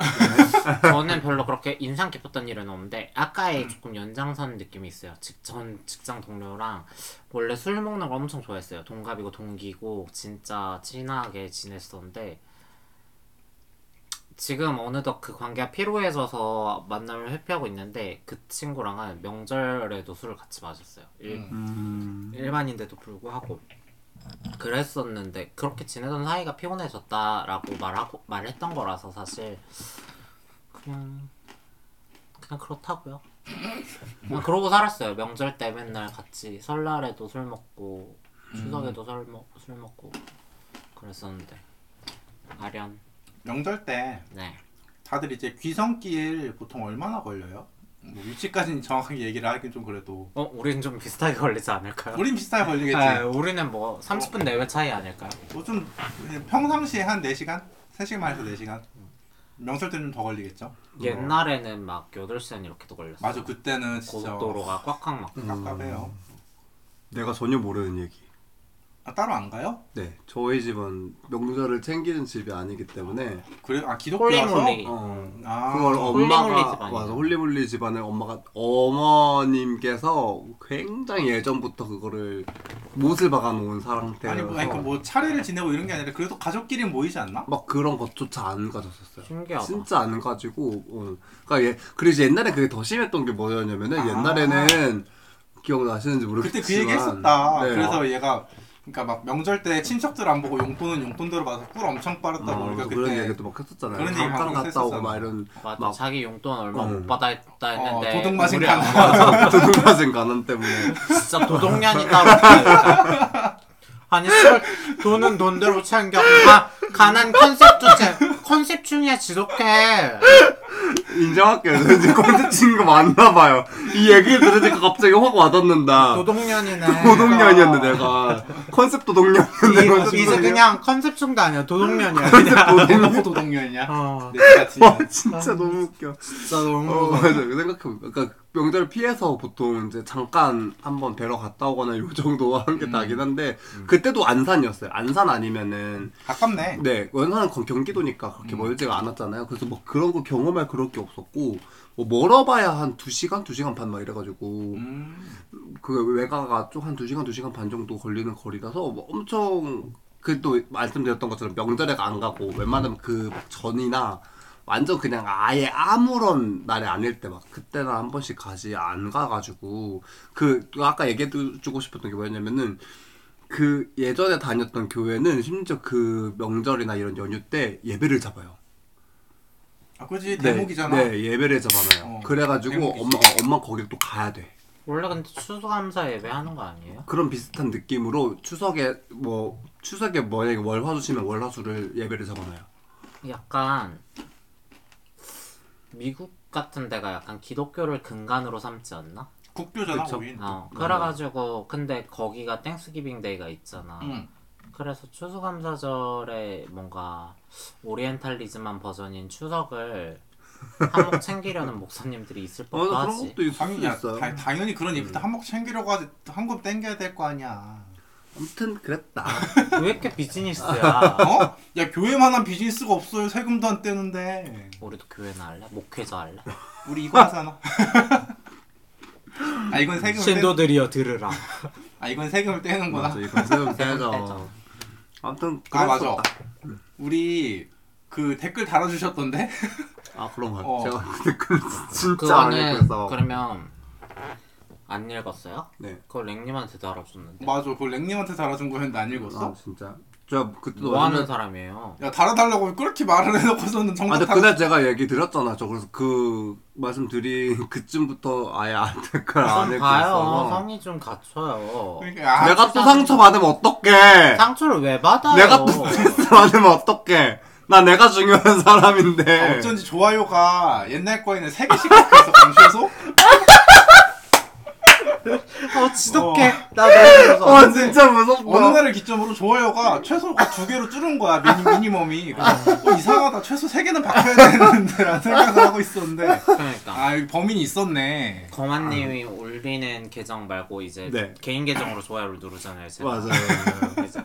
저는 별로 그렇게 인상 깊었던 일은 없는데 아까의 조금 연장선 느낌이 있어요. 직, 전 직장 동료랑 원래 술 먹는 걸 엄청 좋아했어요. 동갑이고 동기고 진짜 친하게 지냈었는데 지금 어느덧 그 관계가 피로해져서 만남을 회피하고 있는데 그 친구랑은 명절에도 술을 같이 마셨어요. 일, 음. 음. 일반인데도 불구하고 그랬었는데 그렇게 지내던 사이가 피곤해졌다라고 말하고 말했던 거라서 사실 그냥 그냥 그렇다고요. 그냥 그러고 살았어요. 명절 때 맨날 같이 설날에도 술 먹고 추석에도 술, 먹, 술 먹고 그랬었는데 아련 명절 때 네. 다들 이제 귀성길 보통 얼마나 걸려요? 뭐 위치까지는 정확하게 얘기를 하긴 좀 그래도 어 우리는 좀 비슷하게 걸리지 않을까요? 우린 비슷하게 걸리겠지. 네, 우리는 뭐 30분 내외 차이 아닐까요? 뭐좀 평상시에 한 4시간? 3시간 에서 4시간? 명절 때는 더 걸리겠죠? 옛날에는 막 8시간 이렇게도 걸렸어요. 맞아 그때는 진짜 고속도로가 꽉꽉 막고 깝깝해요. 내가 전혀 모르는 얘기. 아, 따로 안 가요? 네, 저희 집은 명절을 챙기는 집이 아니기 때문에 그래 아 기독교라서 holy moly. 어, 아 그걸 holy moly 엄마가 집안이죠. 맞아 holy moly 집안에 엄마가 어머님께서 굉장히 예전부터 그거를 못을 박아놓은 상태여서 아니 뭐, 아니, 그뭐 차례를 지내고 이런 게 아니라 그래도 가족끼리 모이지 않나? 막 그런 것조차 안 가졌었어요. 신기하다. 진짜 안 가지고 어. 그러니까 예, 그래서 옛날에 그게 더 심했던 게 뭐였냐면은 아. 옛날에는 기억나시는지 모르겠지만 그때 그 얘기 했었다. 네. 그래서 얘가 그러니까 막 명절 때 친척들 안 보고 용돈은 용돈대로 받아서 꿀 엄청 빨았다고 어, 우리가 그래서 그런 그때 얘기도 막 했었잖아요. 그런 얘기 잠깐 방송에서 갔다 오고 했었잖아. 막 이런 맞아 막 자기 용돈 얼마 어. 못 받아 했다 했는데 어, 도둑 맞은 우리 간. 아빠가 도둑맞은 가난 때문에 진짜 도둑년이 따로. 아니 술 돈은 돈대로 챙겨 가, 가난 컨셉 주제 컨셉 중에 지독해 인정할게요. 저 이제 콘텐츠인 거 맞나 봐요. 이 얘기를 들으니까 갑자기 확 와닿는다. 도둑년이네 도둑년이었는데 내가 컨셉 이, 이제 도둑년. 그냥 컨셉 중도 아니야 도둑년이야 컨셉 그냥 대놓고 도덕년이냐? 어내 같은 와 진짜 너무 웃겨. 진짜 너무 어 맞아. 생각해보니까 그러니까 명절 피해서 보통 이제 잠깐 한번 뵈러 갔다 오거나 요 정도 하는 게 나긴 한데 그때도 안산이었어요. 안산 아니면은 가깝네. 네, 원산은 건- 경기도니까 그렇게 음. 멀지가 않았잖아요. 그래서 뭐 그런 거 경험할 그럴 게 없었고, 뭐 멀어봐야 한 2시간, 2시간 반 막 이래가지고, 음. 그 외가가 좀 한 2시간, 2시간 반 정도 걸리는 거리라서 뭐 엄청, 그 또 말씀드렸던 것처럼 명절에 안 가고, 웬만하면 그막 전이나 완전 그냥 아예 아무런 날이 아닐 때 막 그때나 한 번씩 가지 안 가가지고, 그, 아까 얘기해주고 싶었던 게 뭐였냐면은, 그 예전에 다녔던 교회는 심지어 그 명절이나 이런 연휴 때 예배를 잡아요. 아 그지 대목이잖아. 네, 네, 예배를 잡아놔요. 어, 그래가지고 대목이지. 엄마 엄마 거기를 또 가야 돼. 원래 근데 추수감사 예배 하는 거 아니에요? 그런 비슷한 느낌으로 추석에 뭐 추석에 뭐에 월화 주시면 월화수를 예배를 잡아놔요. 약간 미국 같은 데가 약간 기독교를 근간으로 삼지 않나? 국교잖아 그쵸. 우린. 어 그래가지고 근데 거기가 Thanksgiving Day가 있잖아. 응. 그래서 추수감사절에 뭔가 오리엔탈리즘한 버전인 추석을 한몫 챙기려는 목사님들이 있을 어, 법도 그런 하지. 것도 있을 당연히 있어요. 다, 당연히 그런 이벤트 한몫 챙기려고 하지 한몫 땡겨야 될 거 아니야. 아무튼 그랬다. 왜 이렇게 비즈니스야? 어? 야 교회만한 비즈니스가 없어요. 세금도 안 떼는데. 우리도 교회나 할래? 목회자 할래? 우리 이거 하잖아. 아 이건 세금을 떼. 신도들이여 들으라. 아 이건 세금을 떼는구나. 맞아, 이건 세금 세금 떼죠. 아무튼 아 맞아. 우리 그 댓글 달아주셨던데. 아 그런가요? 어. 제가 댓글 진짜 안 읽어서. 그러면 안 읽었어요? 네. 그걸 랭님한테 달아줬는데. 맞아. 그걸 랭님한테 달아준 거였는데 안 읽었어? 아 진짜. 저 그때도 뭐 하는 사람이에요? 야 달아달라고 그렇게 말을 해놓고서는 아, 정작 근데 다- 그날 제가 얘기 드렸잖아. 저 그래서 그 말씀드린 그쯤부터 아예 안 댓글 안좀 읽고 봐요. 있어서. 성의 좀 갖춰요. 그러니까 아, 내가 또 상처 받으면 어떡해? 상처를 왜 받아요? 내가 또 스트레스 받으면 어떡해? 나 내가 중요한 사람인데. 어쩐지 좋아요가 옛날 거에는 3 개씩 박혀있어 강추해서 어 지독해. 나 너무 무서워. 와 진짜 무섭다. 어느 날을 기점으로 좋아요가 최소가 두 개로 줄은 거야 미니, 미니멈이 그래서 어, 이상하다 최소 3개는 박혀야 되는데 라는 생각을 하고 있었는데 그러니까. 아 여기 범인이 있었네 거만님이 올리는 계정 말고 이제 네. 개인 계정으로 좋아요를 누르잖아요. 제가. 맞아요. 그래서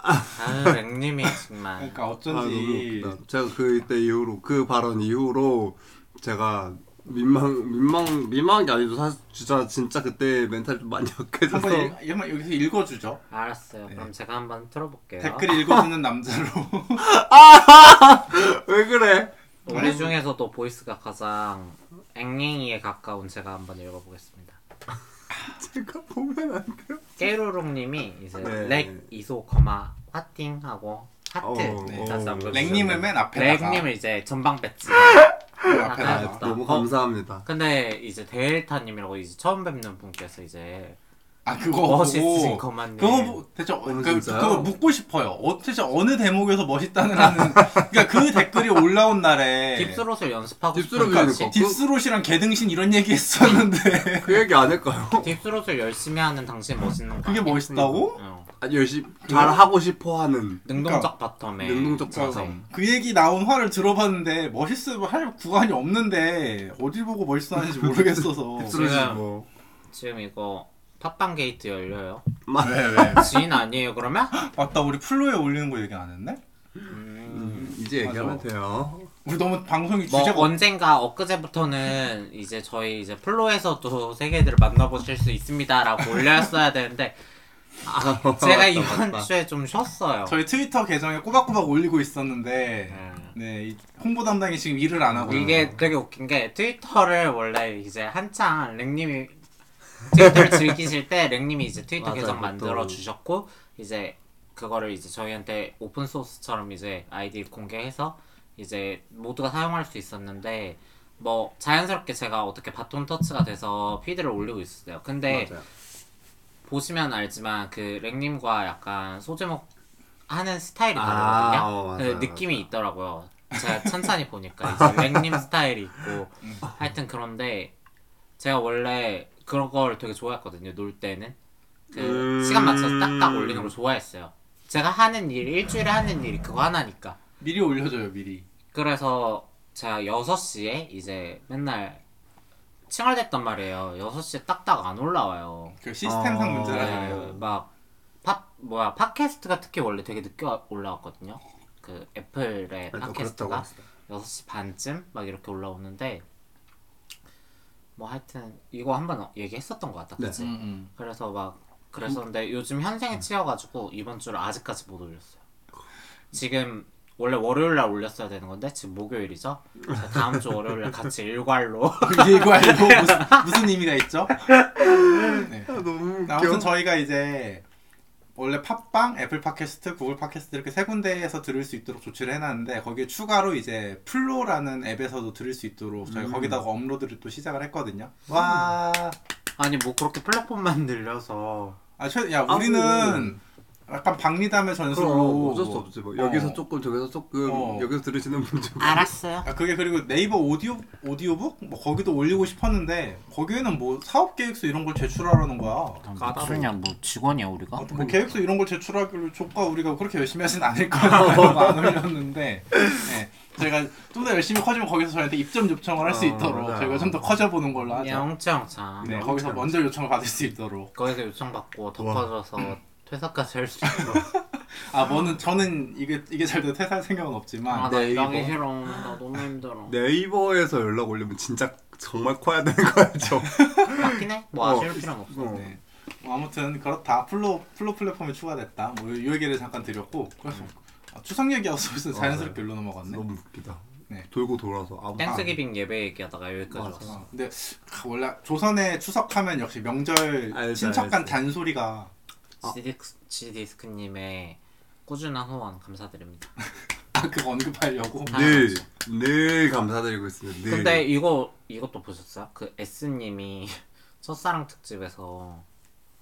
아유 랭님이 정말. 그러니까 아, 너무 어쩐지 웃기다. 제가 그때 이후로 그 발언 이후로 제가 민망 민망 민망한 게 아니죠. 사실 진짜 진짜 그때 멘탈 좀 많이 약해져서 한번 여기서 읽어주죠. 알았어요. 그럼 제가 한번 틀어볼게요. 댓글 읽어주는 남자로. 왜 그래? 우리 중에서도 voice가 가장 앵앵이에 가까운 제가 한번 읽어보겠습니다. 제가 보면 안 돼요. 깨루룩님이 이제 네. 렉 이소 거마 화팅 하고 하트 어, 네. 다시 한번 랭님을 맨 앞에다가. 랭님을 이제 전방 배지. 맨 앞에다가. 아, 너무 어? 감사합니다. 근데 이제 데일타님이라고 이제 처음 뵙는 분께서 이제 아 그거 멋있으신 보고 거만요. 그거 보- 대체 어, 어, 그? 그거 묻고 싶어요. 어, 대체 어느 대목에서 멋있다는 하는 그러니까 그 댓글이 올라온 날에 deep throat을 연습하고 싶은 연습- 당시 deep throat이랑 개등신 이런 얘기 했었는데 그 얘기 안 할까요? deep throat을 열심히 하는 당신 멋있는 거 그게? 멋있다고? 어. 열심히 잘 하고 싶어 하는 능동적 bottom에 능동적. bottom. 그 얘기 나온 화를 들어봤는데 멋있어 할 구간이 없는데 어딜 보고 멋있어 하는지 모르겠어서 지금- 뭐 지금 이거 팟빵 게이트 열려요. 왜 왜? 지인 아니에요 그러면? 맞다 우리 플로에 올리는 거 얘기 안 했네? 음. 이제 얘기하면 맞아. 돼요. 우리 너무 방송이 뭐 주제가 언젠가 엊그제부터는 이제 저희 이제 플로에서도 세계들을 만나보실 수 있습니다라고 올렸어야 되는데 아, 제가 맞다, 이번 맞다. 주에 좀 쉬었어요. 저희 트위터 계정에 꼬박꼬박 올리고 있었는데 음. 네이 홍보 담당이 지금 일을 안 하고 이게 되게 웃긴 게 트위터를 원래 이제 한창 랭님이 트위터를 즐기실 때 랭님이 이제 트위터 맞아요, 계정. 만들어 주셨고 이제 그거를 이제 저희한테 open source처럼 이제 아이디 공개해서 이제 모두가 사용할 수 있었는데 뭐 자연스럽게 제가 어떻게 바톤 터치가 돼서 feed를 올리고 있었어요. 근데 맞아요. 보시면 알지만 그 랭님과 약간 소제목 하는 스타일이 아, 다르거든요. 어, 맞아요, 그 느낌이. 있더라고요. 제가 천천히 보니까 이제 랭님 스타일이 있고 하여튼 그런데 제가 원래 그런 걸 되게 좋아했거든요. 놀 때는 그 음. 시간 맞춰서 딱딱 올리는 걸 좋아했어요. 제가 하는 일 일주일에 하는 일이 그거 하나니까. 미리 올려줘요 미리 그래서 제가 6시에 이제 맨날 칭얼댔단 말이에요. 6시에 딱딱 안 올라와요. 그 시스템상 어, 문제라잖아요 네, 막 팟 뭐야 팟캐스트가 특히 원래 되게 늦게 와- 올라왔거든요. 그 애플의 팟캐스트가 그렇다고 했어요. 6시 반쯤 막 이렇게 올라오는데 뭐 하여튼 이거 한번 얘기했었던 것 같다. 네. 그치? 음, 음. 그래서 막 그랬었는데 요즘 현생에 치여가지고 이번 주를 아직까지 못 올렸어요. 지금 원래 월요일 날 올렸어야 되는 건데 지금 목요일이죠. 자, 다음 주 월요일 날 같이 일괄로 알고 무슨, 무슨 의미가 있죠? 네. 아, 너무 웃겨. 아무튼 저희가 이제 원래 팟빵, 애플 팟캐스트, 구글 팟캐스트 이렇게 세 군데에서 들을 수 있도록 조치를 해놨는데 거기에 추가로 이제 플로라는 앱에서도 들을 수 있도록 저희가 음. 거기다가 업로드를 또 시작을 했거든요. 와, 아니 뭐 그렇게 플랫폼만 늘려서 아, 최, 야 아, 우리는 약간 박리다매 전술로 그럼 어쩔 수 없지 뭐 여기서 어. 조금 저기서 조금 어. 여기서 들으시는 분 좀. 알았어요. 아, 그게 그리고 네이버 오디오 오디오북 뭐 거기도 올리고 싶었는데 거기에는 뭐 사업 계획서 이런 걸 제출하라는 거야. 무슨냐 뭐 직원이야 우리가? 뭐 계획서 이런 걸 제출하기로 조과 우리가 그렇게 열심히 하진 않을 거라고 안 올렸는데 네. 저희가 좀 더 열심히 커지면 거기서 저희한테 입점 요청을 할수 어, 있도록 맞아요. 저희가 좀 더 커져 보는 걸로 하죠. 영창창. 네, 영- 거기서. 먼저 요청을 받을 수 있도록. 거기서 요청받고 더 와. 커져서 퇴사까지 할 수 있고. 아, 뭐는 저는 이게 이게 잘 돼도 퇴사할 생각은 없지만 아, 나 네이버. 일하기 싫어. 나 너무 힘들어. 네이버에서 연락 올리면 진짜 정말 커야 되는 거 알죠? 맞긴 해. 뭐 어. 아쉬울 필요는 없어. 어. 네. 뭐 아무튼 그렇다. 플로 플로 플랫폼이 추가됐다. 뭐이 얘기를 잠깐 드렸고 그래서 아, 추석 얘기하고서 무슨 자연스럽게 일로 넘어갔네. 너무 웃기다. 네. 돌고 돌아서 아무 Thanksgiving 예배 얘기하다가 여기까지 맞아. 왔어. 아, 근데 아, 원래 조선의 추석하면 역시 명절 알죠, 친척간 알죠. 단소리가 아. 지디스, 지디스크님의 꾸준한 후원 감사드립니다. 아 그거 언급하려고. 아, 늘, 늘 감사드리고 있습니다. 늘. 근데 이거 이것도 보셨어요? 그 S님이 첫사랑 특집에서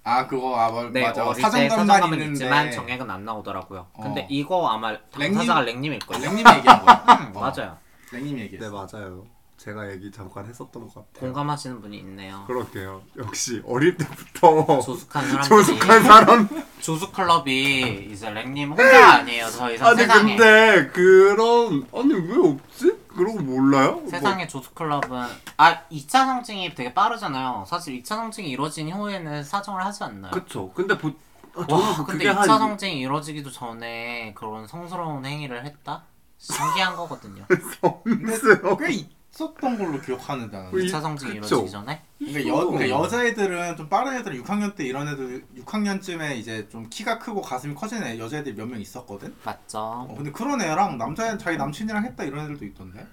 아 그거 아 뭐, 네 맞아 어릴 때 사정감만 있는데 있지만 정액은 안 나오더라고요. 어. 근데 이거 아마? 당사자가 랭님일 거예요. 랭님 얘기한 거야. 음, 어, 맞아요. 랭님 네 얘기했어. 맞아요. 제가 얘기 잠깐 했었던 것 같아요. 공감하시는 분이 있네요. 그렇게요. 역시 어릴 때부터 조숙한 사람들이 조숙한 사람. 조숙 클럽이 이제 랭님 혼자 아니에요. 더 이상 아니 세상에 근데 그런 아니 왜 없지? 그런 거 몰라요? 뭐, 세상의 조숙 클럽은 아 2차 성징이 되게 빠르잖아요. 사실 2차 성징이 이루어진 이후에는 사정을 하지 않나요? 그쵸. 근데 보 아, 저는 와 그- 근데 그게 2차 한 성징이 이루어지기도 전에 그런 성스러운 행위를 했다? 신기한 거거든요. 없어요. 꽤 했었던 걸로 기억하는데 나는. 그 이- 2차 성징. 이루어지기 전에 그러니까, 여, 그러니까 여자애들은 좀 빠른 애들은 6학년 때 이런 애들 6학년쯤에 이제 좀 키가 크고 가슴이 커진 애 여자애들 몇 명 있었거든. 맞죠. 어, 근데 그런 애랑 남자 자기 남친이랑 했다 이런 애들도 있던데.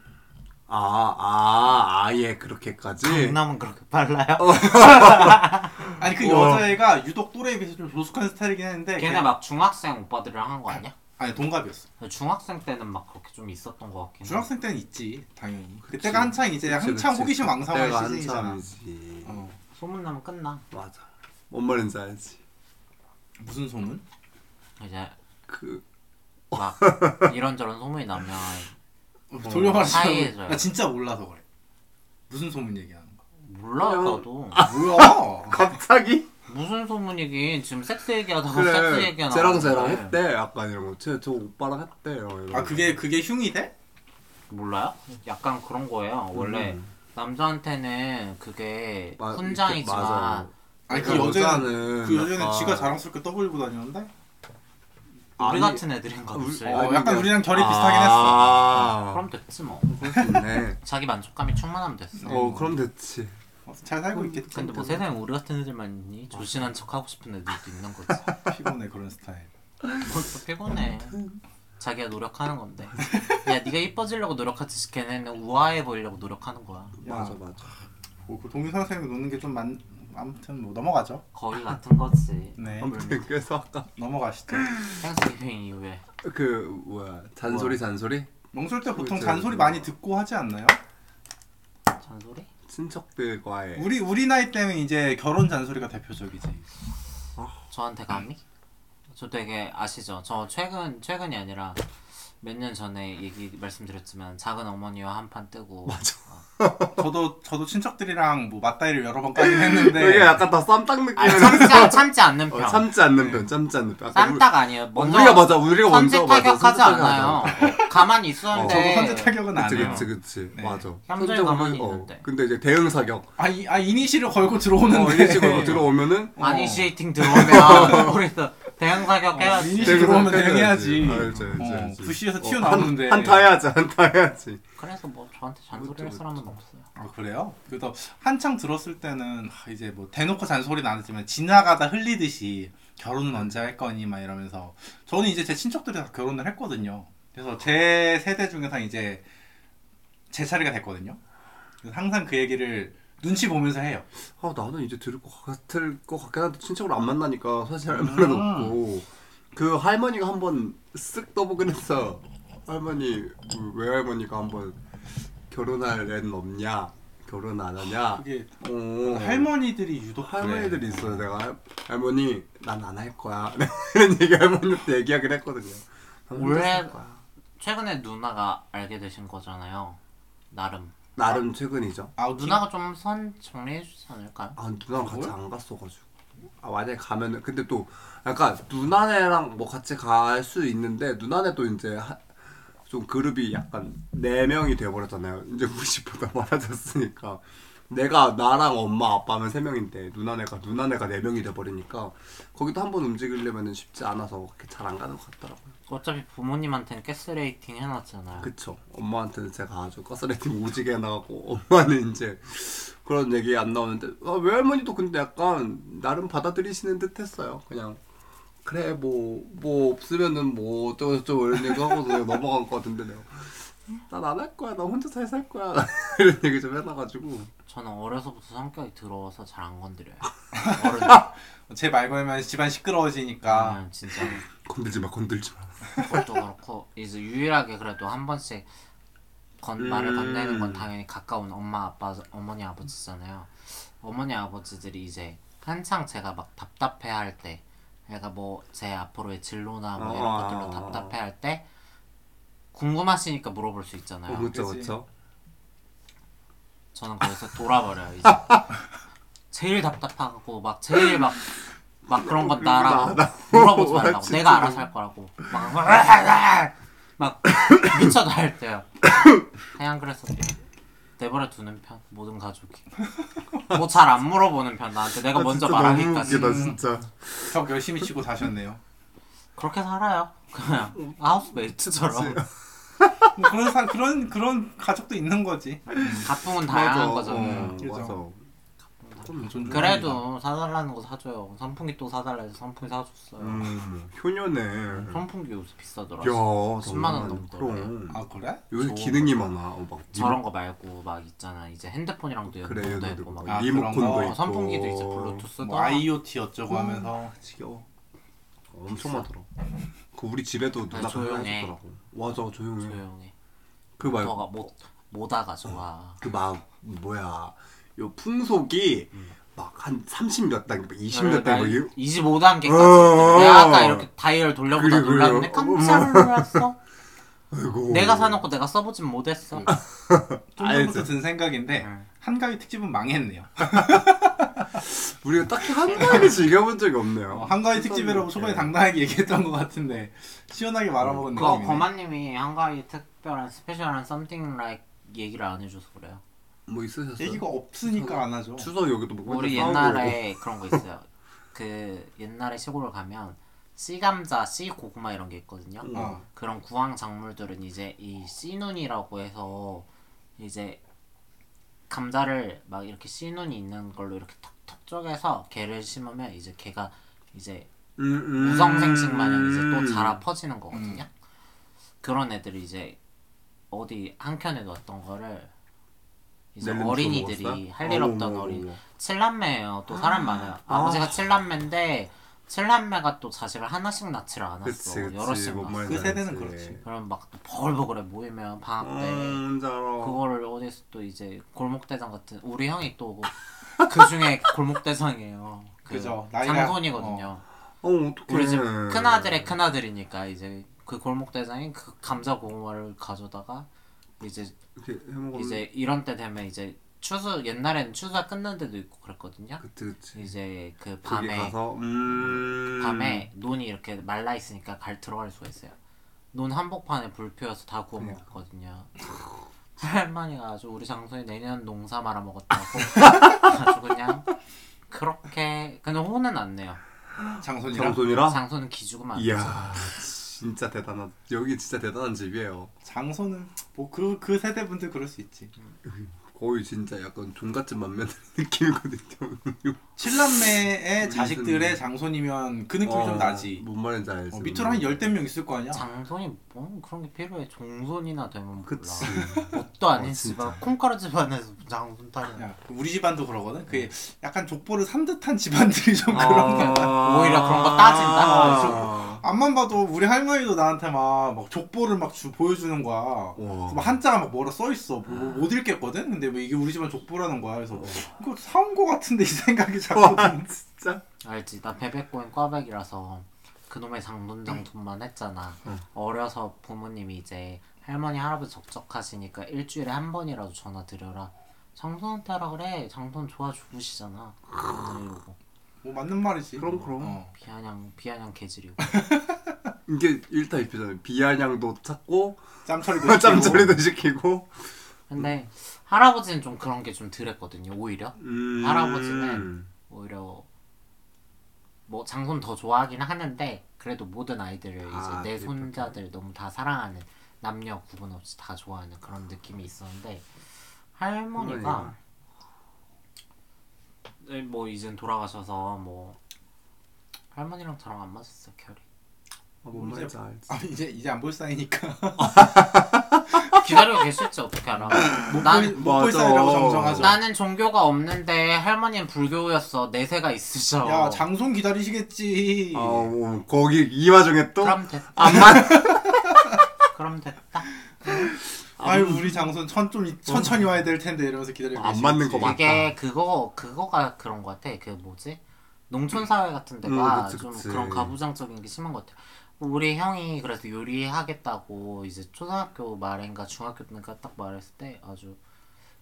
아, 아, 아예 그렇게까지. 강남은 그렇게 빨라요? 아니 그 우와. 여자애가 유독 또래에 비해서 좀 조숙한 스타일이긴 했는데 걔네 걔- 막 중학생 오빠들이랑 한 거 아니야? 아니 동갑이었어. 중학생 때는 막 그렇게 좀 있었던 것 같긴 해. 중학생 때는 있지 당연히. 그치. 그때가 한창 이제 그치, 한창 그치. 호기심 왕성한 그때가 시즌이잖아. 한참이지. 어. 소문나면 끝나. 맞아. 뭔 말인지 알지. 무슨 소문? 이제 그 막 이런저런 소문이 나면 어, 돌려 말하자면 사이해져요. 나 진짜 몰라서 그래. 무슨 소문 얘기하는 거야? 몰라 나도 뭐야? 갑자기 무슨 소문이긴 지금 섹스 얘기하다가 그래 섹스 얘기가 쟤랑 나왔는데. 쟤랑 했대 약간 이런 거. 쟤저 오빠랑 했대요. 이런 아 거. 그게 그게 흉이 돼? 몰라요? 약간 그런 거예요. 원래 음. 남자한테는 그게 마- 훈장이지만 맞아. 아니 그 그러니까 여자는 그 여자는 약간- 지가 자랑스럽게 떠벌리고 다니는데? 우리 아니- 같은 애들인가 보지. 아, 어, 약간 그냥- 우리랑 결이 비슷하긴 했어. 아, 그럼 됐지 뭐. 그럴 수 있네. 자기 만족감이 충만하면 됐어. 어, 그럼 됐지. 어, 잘 살고 있겠지. 근데 뭐 세상에 우리 같은 애들만 있니? 조신한 척 하고 싶은 애들도 있는 거지. 피곤해 그런 스타일. 벌써 피곤해. 자기가 노력하는 건데. 야, 네가 이뻐지려고 노력하듯이 걔네는 우아해 보이려고 노력하는 거야. 맞아, 맞아. 뭐, 그 동유 선생님 노는 게 좀 많. 아무튼 뭐 넘어가죠. 거의 같은 거지. 네. 아무튼 그래서 아까 넘어가시죠. Thanksgiving 이후에 그 뭐야 잔소리 잔소리 명절 때 보통 그치. 잔소리 많이 듣고 하지 않나요? 잔소리? 친척들과의 우리 우리 나이 때는 이제 결혼 잔소리가 대표적이지. 저한테 감히? 저 되게 아시죠? 저 최근 최근이 아니라 몇 년 전에 얘기 말씀드렸지만 작은 어머니와 한판 뜨고 저도 저도 친척들이랑 뭐 맞다이를 여러 번 까긴 했는데 이게 약간 다 쌈닭 아니, 느낌이 참지, 참지 않는 편. 어, 참지 않는 편 참지 않는 편 약간 쌈닭 아니에요. 우리- 먼저 우리가 맞아 우리가 먼저 선제 맞아, 타격하지 선제 않아요. 어, 가만히 있었는데 저도 선제 타격은 안 그치 해요. 그치 그치 네. 맞아 선제 가만히 어, 있는데. 근데 이제 대응 사격 아, 이, 아 initi를 걸고 들어오는데 어 이게 지금 들어오면은 어. initiating 들어오면 우리도 대응 사격 해야지. initi 들어오면 대응해야지. 알지 알지 어, 알지 bush에서 어, 튀어나오는데. 한- 한타 해야지 한타 해야지 그래서 뭐 저한테 잔소리 할 그쵸, 사람은 없어요. 아 그래요? 그래서 한창 들었을 때는 하, 이제 뭐 대놓고 잔소리는 안 했지만 지나가다 흘리듯이 결혼은 언제 할 거니 막 이러면서 저는 이제 제 친척들이 다 결혼을 했거든요. 그래서 제 세대 중에서 이제 제 차례가 됐거든요. 그래서 항상 그 얘기를 눈치 보면서 해요. 아 나는 이제 들을 것 같을 것 같긴 한데 친척을 안 만나니까 사실 할 말은 음. 없고 그 할머니가 한번 쓱 떠보긴 했어 할머니 그 외할머니가 한번 결혼할 애는 없냐 결혼 안 하냐 그게 어. 할머니들이 유독 할머니들이 그래. 있어요 내가 할, 할머니 난 안 할 거야 이런 얘기 할머니한테 얘기하긴 했거든요 거야. 최근에 누나가 알게 되신 거잖아요. 나름. 나름 최근이죠 아 누나가 좀 선 정리해 주지 않을까요? 아 누나랑 같이 뭘? 안 갔어가지고 아 만약에 가면은 근데 또 약간 누나네랑 뭐 같이 갈 수 있는데 누나네 또 이제 하, 좀 그룹이 약간 네 명이 돼버렸잖아요 이제 우리 집보다 많아졌으니까 내가 나랑 엄마 아빠면 세 명인데 누나네가 누나네가 네 명이 돼버리니까 거기도 한 번 움직이려면 쉽지 않아서 그렇게 잘 안 가는 것 같더라고요. 어차피 부모님한테는 가스레이팅 해놨잖아요. 그쵸. 엄마한테는 제가 아주 가스레이팅 오지게 해나가고 엄마는 이제 그런 얘기 안 나오는데 아, 외할머니도 근데 약간 나름 받아들이시는 듯 했어요. 그냥 그래 뭐뭐 없으면은 뭐 어쩌고 저쩌고 이런 얘기 하고 그냥 넘어간 것 같은데 내가 난 안 할 거야 나 혼자 잘 살 거야 이런 얘기 좀 해놔가지고 저는 어려서부터 성격이 더러워서 잘 안 건드려요. 어른. 제말 걸면 집안 시끄러워지니까 아, 진짜 건들지 마 건들지 마 그것도 그렇고 이제 유일하게 그래도 한 번씩 건, 말을 음. 건네는 건 당연히 가까운 엄마 아빠 어머니 아버지잖아요. 어머니 아버지들이 이제 한창 제가 막 답답해할 때, 내가 뭐제 앞으로의 진로나 뭐 이런 아. 것들로 답답해할 때 궁금하시니까 물어볼 수 있잖아요. 어, 그쵸 그치. 그쵸 저는 거기서 돌아버려요 이제 제일 답답하고 막 제일 막 막 그런 건 나라고 물어보지 말라고 진짜. 내가 알아서 할 거라고 막, 막 미쳐도 할 때요 그냥 그래서 내버려 두는 편 모든 가족이 뭐 잘 안 물어보는 편 나한테 내가 먼저 아, 너무 말하기까지 웃기다 진짜 벽 열심히 치고 사셨네요. 그렇게 살아요 그냥 하우스메이트처럼 뭐 그런 사, 그런 그런 가족도 있는 거지. 가풍은 다양한 거죠. 어, 그죠. 맞아. 좀. 그래도 사달라는 거 사줘요. 선풍기 또 사달라 해서 선풍기 사줬어요. 음, 효녀네. 선풍기 요새 비싸더라. 야, 10만 원. 그럼. 아 그래? 요새 기능이 많아. 어, 막 저런 거 말고 막 있잖아. 이제 핸드폰이랑도 그래, 연동도 얘도 되고 막 아, 리모컨도 그런 거? 있고. 선풍기도 이제 블루투스도 뭐 IoT 어쩌고 하면서 지겨워. 엄청 많더라. 그 우리 집에도 누나가 조용해. 해주더라고. 맞아 조용해. 조용해. 그 말고 너가 못 못하가 좋아. 그막 뭐야 요 풍속이 막한 30몇 단계, 20몇 단계 막 이- 25단계까지. 어. 내가 아까 이렇게 다이얼 돌려보다. 놀랐는데 깜짝 놀랐어. 아이고. 내가 사놓고 내가 써보진 못했어. 좀 알죠. 전부터 든 생각인데 응. 한가위 특집은 망했네요. 우리가 딱히 한가위를 즐겨본 적이 없네요. 어, 한가위 특집이라고 초반에 당당하게 얘기했던 것 같은데 시원하게 말아먹은 그거 느낌이네. 거마님이 한가위 특별한 스페셜한 something like 얘기를 안 해줘서 그래요. 뭐 있으셨어요? 얘기가 없으니까 안 하죠. 추석 여기도 뭐 우리 맨날 옛날에 그런 거 있어요. 그 옛날에 시골을 가면 씨 감자, 씨 고구마 이런 게 있거든요. 음. 어. 그런 구황 작물들은 이제 이 씨눈이라고 해서 이제 감자를 막 이렇게 씨눈이 있는 걸로 이렇게 턱턱 쪼개서 개를 심으면 이제 개가 이제 음, 음. 무성생식 마냥 이제 또 자라 퍼지는 거거든요. 음. 그런 애들이 이제 어디 한 켠에 놨던 거를 이제 어린이들이 할 일? 없던 어린. 칠남매예요. 또 사람 많아요. 아. 아버지가 칠남매인데 칠남매가 또 자식을 하나씩 낳지를 않았어. 그치 그치 여럿씩 뭔 낳았어. 말인지 그 세대는. 그렇지. 그럼 막또 버글버글해 모이면 방학 때 음. 그거를 어디서 또 이제 골목대장 같은 우리 형이 또 그 중에 골목대장이에요. 그 그죠. 나이가- 장손이거든요. 어 어떡해. 우리 집 큰아들의 큰아들이니까 이제 그 골목대장이 그 감자 고구마를 가져다가 이제 이제 이런 때 되면 이제 추수 옛날에는 추수가 끝난 데도 있고 그랬거든요. 그치 그치. 이제 그 밤에 가서 음. 밤에 논이 이렇게 말라 있으니까 갈 들어갈 수가 있어요. 논 한복판에 불 피워서 다 구워 그러니까. 먹었거든요. 할머니가 아주 우리 장소에 내년 농사 말아 먹었다고 아주 그냥 그렇게 근데 혼은 안 내요. 장손이랑 장손이라. 장소는 기죽으면 안 되죠. 이야 진짜 대단한 여기 진짜 대단한 집이에요. 장손은 뭐그그 세대 분들 그럴 수 있지. 거의 진짜 약간 종갓집 만면 느낌이거든요. 칠남매의 우리 자식들의 은- 장손이면 그 느낌이 어, 좀 나지. 뭔 말인지 알지. 어, 밑으로 한 열댓 명 있을 거 아니야. 장손이 뭐 그런 게 필요해. 종손이나 되면 몰라. 그치. 뭣도 아닌 어, 집안 진짜. 콩가루 집안에서 장손 타냐. 야, 우리 집안도 그러거든. 그게 약간 족보를 산 듯한 집안들이 좀 그런 거. 아. 오히려 그런 거 따진다? 아. 앞만 봐도 우리 할머니도 나한테 막, 막 족보를 막 주, 보여주는 거야. 막 한자가 막 뭐라 써 있어. 뭐, 뭐, 못 읽겠거든. 근데 뭐 이게 우리 집안 족보라는 거야. 그래서 이거 사온 거 같은데 이 생각이 자꾸 와 진짜. 알지? 나 베베코인 꽈배기라서 그놈의 장돈장 돈만 했잖아. 응. 어려서 부모님이 이제 할머니 할아버지 적적하시니까 일주일에 한 번이라도 전화 드려라. 장돈한테 하라 그래. 장돈 좋아 죽으시잖아. 이러고 뭐 맞는 말이지. 그럼, 그럼. 어. 비아냥 비아냥 개지리고. 이게 일타 이피잖아요. 비아냥도 찾고 짬처리도 시키고. 짬처리도 시키고. 근데 할아버지는 좀 그런 게 좀 덜했거든요. 오히려 음. 할아버지는 오히려 뭐 장손 더 좋아하긴 하는데 그래도 모든 아이들을 이제 아, 내 그게 손자들 너무 다 사랑하는 남녀 구분 없이 다 좋아하는 그런 느낌이 있었는데 할머니가 네, 뭐 이젠 돌아가셔서 뭐 할머니랑 저랑 안 맞았어요 결이. 아, 뭔 말인지 알지. 아, 이제 이제 안 볼 사이니까 기다리고 계실지 어떻게 알아 난, 못볼 맞아. 사이라고 정정하죠. 나는 종교가 없는데 할머니는 불교였어 내세가 있으셔 야 장손 기다리시겠지. 아, 뭐, 거기 이 와중에 또 그럼 됐다 안 맞. 그럼 됐다 아유 우리 장손 천, 좀 이- 천천히 와야 될 텐데 이러면서 기다리고 안 계시겠지. 맞는 거 맞- 그게 그거 그거가 그런 것 같아. 그 뭐지? 농촌 사회 같은 데가 음, 그치, 좀 그치. 그런 가부장적인 게 심한 것 같아. 우리 형이 그래서 요리하겠다고 이제 초등학교 말인가 중학교 때인가 딱 말했을 때 아주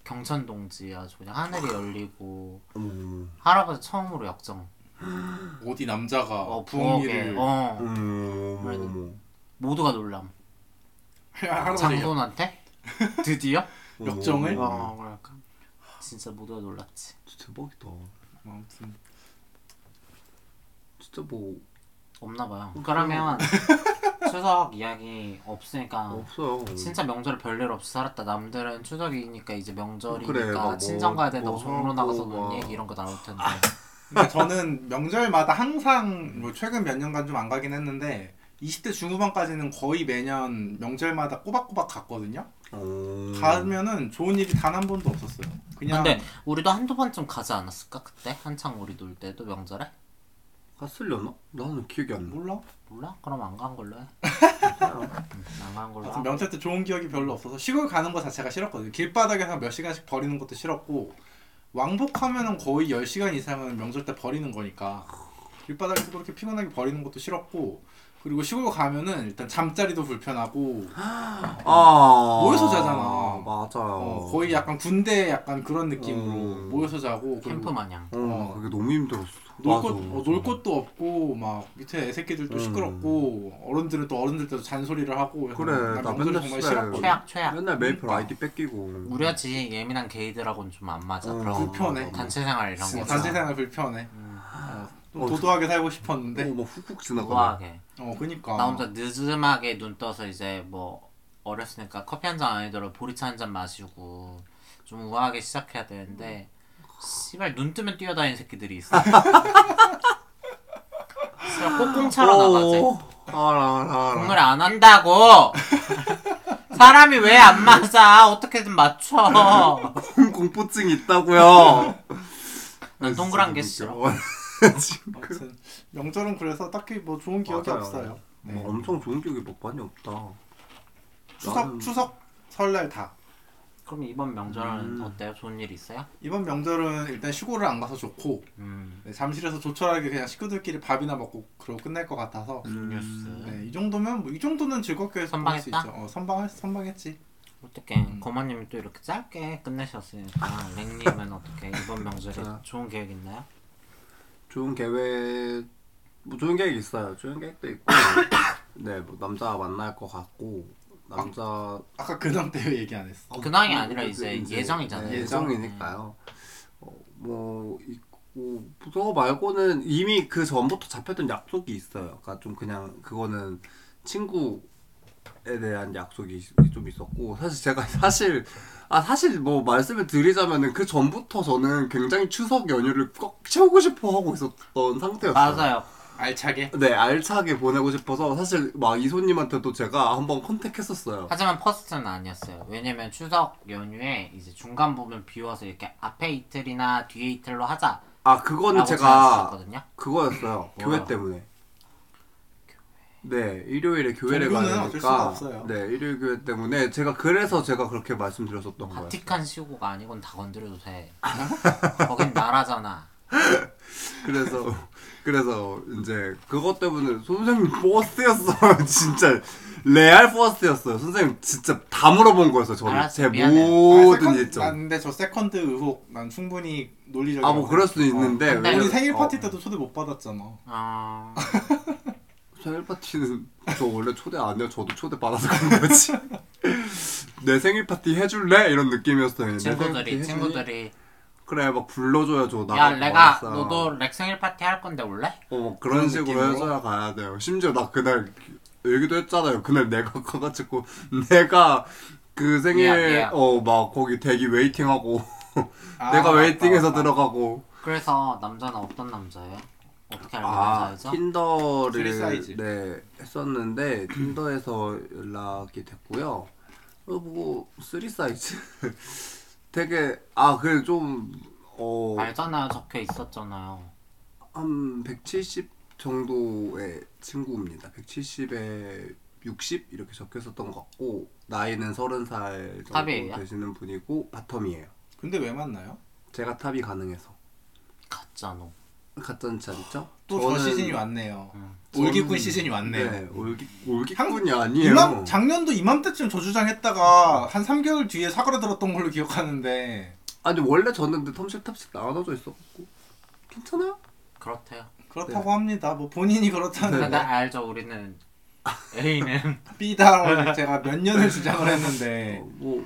경천 동지 아주 그냥 하늘이 열리고 어머, 할아버지 처음으로 역정. 어디 남자가 어 부엌에 어 어머. 모두가 놀람. 할아버지 장손한테 드디어 역정을? 어머, 어 그러니까 진짜 모두가 놀랐지. 진짜 대박이다. 아무튼 진짜 뭐 없나 봐요. 그러면 추석 이야기 없으니까 없어요. 진짜 명절에 별일 없이 살았다. 남들은 추석이니까 이제 명절이니까 그래, 막 뭐, 친정 가야 된다고 뭐 종로 나가서 하고 막. 얘기 이런 거 나올 텐데. 근데 저는 명절마다 항상 뭐 최근 몇 년간 좀 안 가긴 했는데 20대 중후반까지는 거의 매년 명절마다 꼬박꼬박 갔거든요. 어... 가면은 좋은 일이 단 한 번도 없었어요. 그냥 근데 우리도 한두 번쯤 가지 않았을까 그때 한창 우리 놀 때도 명절에? 갔으려나? 나는 기억이 안 나. 몰라. 몰라? 그럼 안 간 걸로 해. 안 간 걸로. 하고. 명절 때 좋은 기억이 별로 없어서 시골 가는 거 자체가 싫었거든요. 길바닥에서 몇 시간씩 버리는 것도 싫었고 왕복하면은 거의 10시간 이상은 명절 때 버리는 거니까 길바닥에서 그렇게 피곤하게 버리는 것도 싫었고 그리고 시골 가면은 일단 잠자리도 불편하고 아 모여서 자잖아. 맞아요. 어, 거의 약간 군대 약간 그런 느낌으로 음. 모여서 자고 캠프 그리고 마냥. 어, 어. 그게 너무 힘들었어. 놀, 맞아, 곳, 어. 놀 곳도 없고 막 밑에 애새끼들도 음. 시끄럽고 어른들은 또 어른들도 잔소리를 하고 그래서 그래, 난나 맨날 정말 싫었거든. 최악 최악. 맨날 메이플 그러니까. 아이디 뺏기고. 우려지 예민한 게이들하고는 좀 안 맞아. 어, 그런 불편해. 단체 생활 이런 어, 거. 단체 생활 불편해. 음, 어, 좀 어, 도도하게 살고 어, 싶었는데. 뭐 훅훅 지나가. 우아하게. 어, 그니까. 나 혼자 느즈막에 눈 떠서 이제 뭐 어렸으니까 커피 한 잔 아니더라도 보리차 한 잔 마시고 좀 우아하게 시작해야 되는데 씨발 눈 뜨면 뛰어다니는 새끼들이 있어. 씨발 꽁꽁차로 나가지. 알아 알아 알아. 공놀이 안 한다고. 사람이 왜 안 맞아? 어떻게든 맞춰. 공포증 있다고요. 난 동그란 게 싫어. 지금 아무튼 명절은 그래서 딱히 뭐 좋은 기억이 맞아요. 없어요. 네. 어, 엄청 좋은 기억이 뭐 많이 없다. 추석, 나는- 추석, 설날 다. 그럼 이번 명절은 음. 어때요? 좋은 일 있어요? 이번 명절은 일단 시골을 안 가서 좋고 음. 네, 잠실에서 조촐하게 그냥 식구들끼리 밥이나 먹고 그러고 끝날 것 같아서 뉴스. 네, 이 정도면 뭐 이 정도는 즐겁게 보낼 수 선방했다? 있죠. 어, 선방 선방했지. 어떻게 음. 거마님이 또 이렇게 짧게 끝내셨으니까 랭님은 어떻게 이번 명절에 진짜. 좋은 계획 있나요? 좋은 계획 뭐 좋은 계획 있어요. 좋은 계획도 있고. 네, 뭐 남자 만날 것 같고 남자 아까 근황 때문에 얘기 안 했어. 근황이 어, 아니라 이제 예정이잖아요. 네, 예정이니까요. 어, 뭐 있고 그거 말고는 이미 그 전부터 잡혔던 약속이 있어요. 그러니까 좀 그냥 그거는 친구 에 대한 약속이 있- 좀 있었고 사실 제가 사실 아 사실 뭐 말씀을 드리자면은 그 전부터 저는 굉장히 추석 연휴를 꼭 채우고 싶어 하고 있었던 상태였어요. 맞아요. 알차게. 네 알차게 보내고 싶어서 사실 막 이소님한테도 제가 한번 contact했었어요. 하지만 first는 아니었어요. 왜냐면 추석 연휴에 이제 중간 부분 비워서 이렇게 앞에 이틀이나 뒤에 이틀로 하자. 아 그거는 제가 제안하셨거든요. 그거였어요. 뭐요? 교회 때문에. 네, 일요일에 교회를 종교는 가야 어쩔 수가 되니까. 없어요. 네, 일요일 교회 때문에 제가 그래서 제가 그렇게 말씀드렸었던 거예요. 바티칸 시국 아니곤 다 건드려도 돼. 거긴 나라잖아. 그래서 그래서 이제 그것 때문에 선생님 first였어요. 진짜 레알 first였어요. 선생님 진짜 다 물어본 거였어요. 저는 알았어, 제 미안해. 모든 난 일정. 근데 저 second 의혹 난 충분히 논리적이야. 아 뭐 그럴 수도 있는데 근데 우리 생일 파티 어, 때도 초대 못 받았잖아. 어... 생일 파티는 저 원래 초대 안 해요. 저도 초대 받아서 간 거지. 내 생일 파티 해줄래? 이런 느낌이었어요. 내 생일 파티 친구들이 해주니? 친구들이 그래 막 불러줘야죠. 야 나가 내가 가겠어. 너도 렉 생일 파티 할 건데 올래? 어 그런 그런 식으로 느낌으로? 해줘야 가야 돼요. 심지어 나 그날 얘기도 했잖아요. 그날 내가 가가지고 내가 그 생일. 어 막 거기 대기 waiting하고 아, 내가 맞다, waiting해서 맞다. 들어가고 그래서 남자는 어떤 남자예요? 어떻게 알고 아 남자이죠? three 틴더를 사이즈. 네 했었는데 틴더에서 연락이 됐고요. 어 뭐 three size 되게 아 그래 좀 어 알잖아요 적혀 있었잖아요. 한 170 정도의 친구입니다. 170에 60 이렇게 적혀 있었던 것 같고 나이는 30살 정도 top이에요? 되시는 분이고 bottom이에요. 근데 왜 만나요? 제가 탑이 가능해서 가짜노. 가짜는지 않죠? 또 저 저는- 시즌이 왔네요. 음. 올기꾼 시즌이 왔네요. 네, 올기 올기꾼이 아니에요. 이맘 작년도 이맘때쯤 저 주장했다가 한 3개월 뒤에 사그라들었던 걸로 기억하는데 아니 원래 저는 근데 텀실 탑씩 나눠져 있었고 괜찮아요? 그렇대요. 그렇다고 네. 합니다. 뭐 본인이 그렇다는 근데 알죠 우리는 A는 B다라고 제가 몇 년을 주장을 했는데 어, 뭐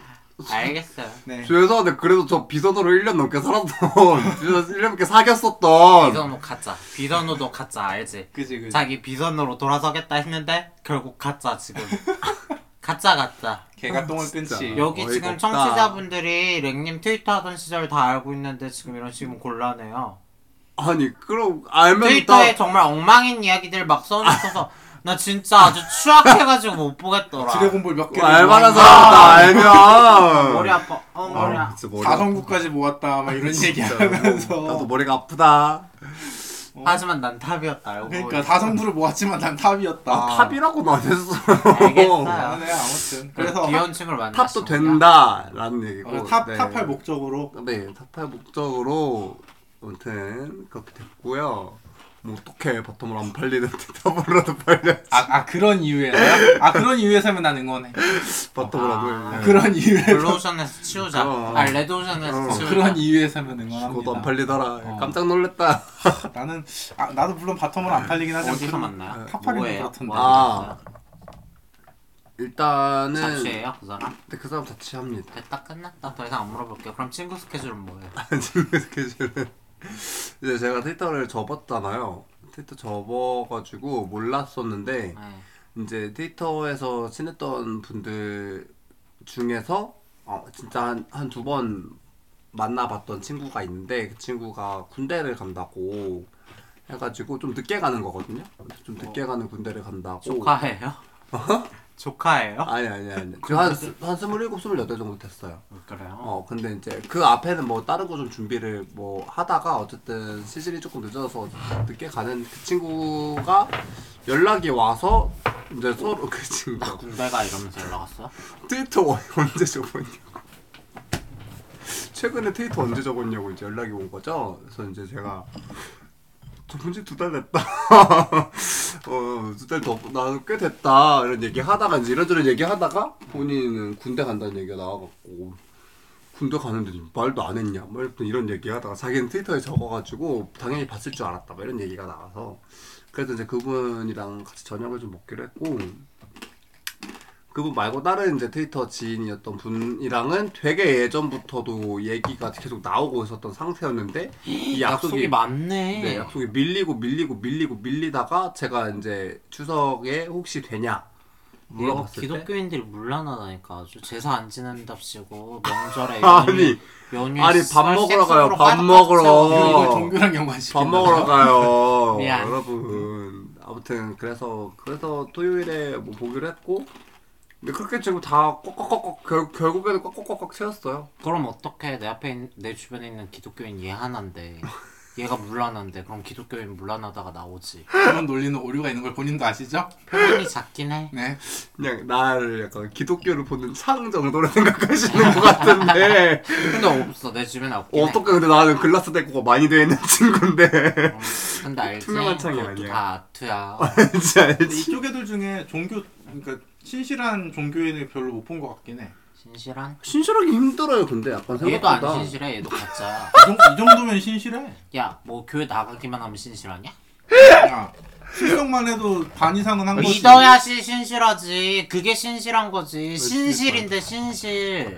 알겠어요. 네. 죄송한데 그래도 저 비선으로 1년 넘게 살았던 1년 넘게 사귀었었던 비선호 가짜. 비선호도 가짜 알지? 그지 그지. 자기 비선으로 돌아서겠다 했는데 결국 가짜 지금. 가짜 가짜. 개가 똥을. 끈치. 여기 어이가 지금 없다. 청취자분들이 랭님 트위터 하던 시절 다 알고 있는데 지금 이런 식이면 곤란해요. 아니 그럼 알면 트위터에 다 정말 엉망인 이야기들 막 써놓고서 나 진짜 아주 추악해가지고 못 보겠더라. 드래곤볼 몇 개. 알만한 사람 다 알면 머리 아파. 어 머리 아. 진짜 머리 사성구까지 모았다 막 이런 진짜. 얘기하면서. 나도 머리가 아프다 하지만 난 top이었다 알고. 그러니까 다성구를 모았지만 난 top이었다. 아, top이라고는 안 했어 알겠어요. 아, 네 아무튼 그래서 귀여운 친구를 만나. top도 된다라는 얘기고 어, top 네. top할 목적으로 네 top할 목적으로 아무튼 그렇게 됐고요 뭐 어떻게 bottom을 안 팔리는데 top으로도 팔려 아, 아 그런 이유에서요? 아 그런 이유에서면 난 응원해. bottom으로도 아, 그런 이유에서 블루오션에서 치우자. 어. 아 레드오션에서 어, 치우자. 그런 이유에서면 그것도 안 응원합니다. 팔리더라 어. 깜짝 놀랐다 나는 아 나도 물론 bottom으로 안 팔리긴 하지만 어디서? top하기는 뭐예요? 그렇던데. 뭐 아. 일단은 자취예요 그 사람? 근데 그 사람 자취합니다 됐다 끝났다. 더 이상 안 물어볼게요. 그럼 친구 스케줄은 뭐예요? 지금 스케줄은 이제 제가 트위터를 접었잖아요 트위터 접어가지고 몰랐었는데 네. 이제 트위터에서 친했던 분들 중에서 어, 진짜 한 두 번 만나봤던 친구가 있는데 그 친구가 군대를 간다고 해가지고 좀 늦게 가는 거거든요. 좀 늦게 가는 군대를 간다고. 조카예요? 조카예요? 아니 아니 아니. 지금 한, 스- 한 스물일곱 스물여덟 정도 됐어요. 그래요? 어 근데 이제 그 앞에는 뭐 다른 거 좀 준비를 뭐 하다가 어쨌든 시즌이 조금 늦어서 늦게 가는 그 친구가 연락이 와서 이제 서로 그 친구가 군대가 이러면서 연락 왔어? 트위터 원- 언제 적었냐고 최근에 트위터 언제 적었냐고 이제 연락이 온 거죠 그래서 이제 제가 적은 지두 달 됐다. 어 두 달더 나도 꽤 됐다. 이런 얘기 하다가 이제 이런저런 얘기 하다가 본인은 군대 간다는 얘기가 나와갖고 군대 가는데 말도 안 했냐? 뭐 이런 얘기 하다가 자기는 트위터에 적어가지고 당연히 봤을 줄 알았다. 뭐 이런 얘기가 나와서 그래서 이제 그분이랑 같이 저녁을 좀 먹기로 했고 그분 말고 다른 이제 트위터 지인이었던 분이랑은 되게 예전부터도 얘기가 계속 나오고 있었던 상태였는데 이 약속이, 약속이 많네. 네, 약속이 밀리고 밀리고 밀리고 밀리다가 제가 이제 추석에 혹시 되냐 이거 물어봤을 때 기독교인들이 물란하다니까 아주 제사 안 지낸답시고 명절에 아니 연휴 아니 밥 먹으러 가요 밥 먹으러. 종교랑 연관시킨다. 밥 먹으러 가요 미안. 여러분 아무튼 그래서 그래서 토요일에 뭐 보기로 했고 근데 그렇게 지금 다 꺽꺽꺽꺽 결, 결국에는 꺽꺽꺽꺽 채웠어요. 그럼 어떻게 내 앞에 있- 내 주변에 있는 기독교인 얘 하나인데 얘가 물란한데 그럼 기독교인 물란하다가 나오지. 그런 논리는 오류가 있는 걸 본인도 아시죠? 표현이 작긴 해. 네. 그냥 나를 약간 기독교를 보는 창 정도로 생각하시는 것 같은데. 근데 없어. 내 주변에 없긴 해. 어떻게 근데 나는 글라스 데코가 많이 돼 있는 친구인데. 음, 근데 알지? 투명한 창이 그것도 아니야. 다 아트야. 알지 근데 알지. 이쪽 애들 중에 종교 그러니까 신실한 종교인을 별로 못 본 것 같긴 해. 신실한? 신실하기 힘들어요 근데 약간 얘도 안 생각보다 신실해 얘도 가짜야 이, 정, 이 정도면 신실해. 야 뭐 교회 나가기만 하면 신실하냐? 야, 출석만 해도 반 이상은 한 거지. 믿어야지 신실하지 그게 신실한 거지 신실인데 신실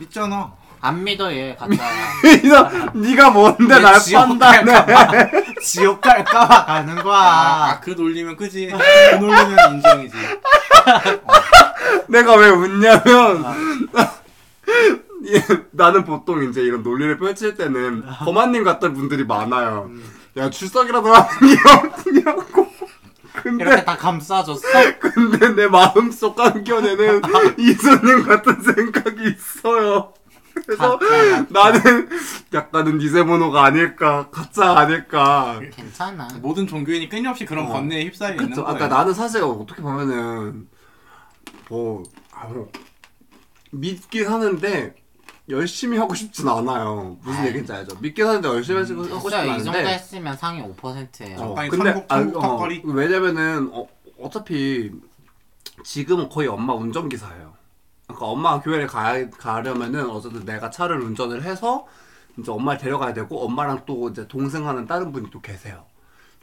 있잖아. 안 믿어 얘 가짜야 네가 네가 뭔데 내날 판단해 지옥 갈까 봐 가는 아, 거야 그 논리면 그지. 그 논리면 인정이지. 내가 왜 웃냐면 예, 나는 보통 이제 이런 논리를 펼칠 때는 범한님 같은 분들이 많아요. 야 출석이라도 하는 게 없냐고. 이렇게 근데 다 감싸줬어? 근데 내 마음속 한켠에는 이소님 같은 생각이 있어요. 그래서. 나는 약간은偽번호가 아닐까 가짜 아닐까. 괜찮아 모든 종교인이 끊임없이 그런 어. 번뇌에 휩싸여 있는 그쵸. 거예요. 아까 나는 사실 어떻게 보면은 뭐 믿긴 하는데 열심히 하고 싶진 않아요. 무슨. 얘기인지 알죠? 믿긴 하는데 열심히 하고 싶진 됐어요 이 정도 않은데. 했으면 상위 5%예요 어, 적당히 근데 천국- 아, 천국 어, 턱걸이? 왜냐면은 어, 어차피 지금은 거의 엄마 운전기사예요. 그러니까 엄마가 교회를 가, 가려면은 어쨌든 내가 차를 운전을 해서 이제 엄마를 데려가야 되고 엄마랑 또 이제 동생하는 다른 분이 또 계세요.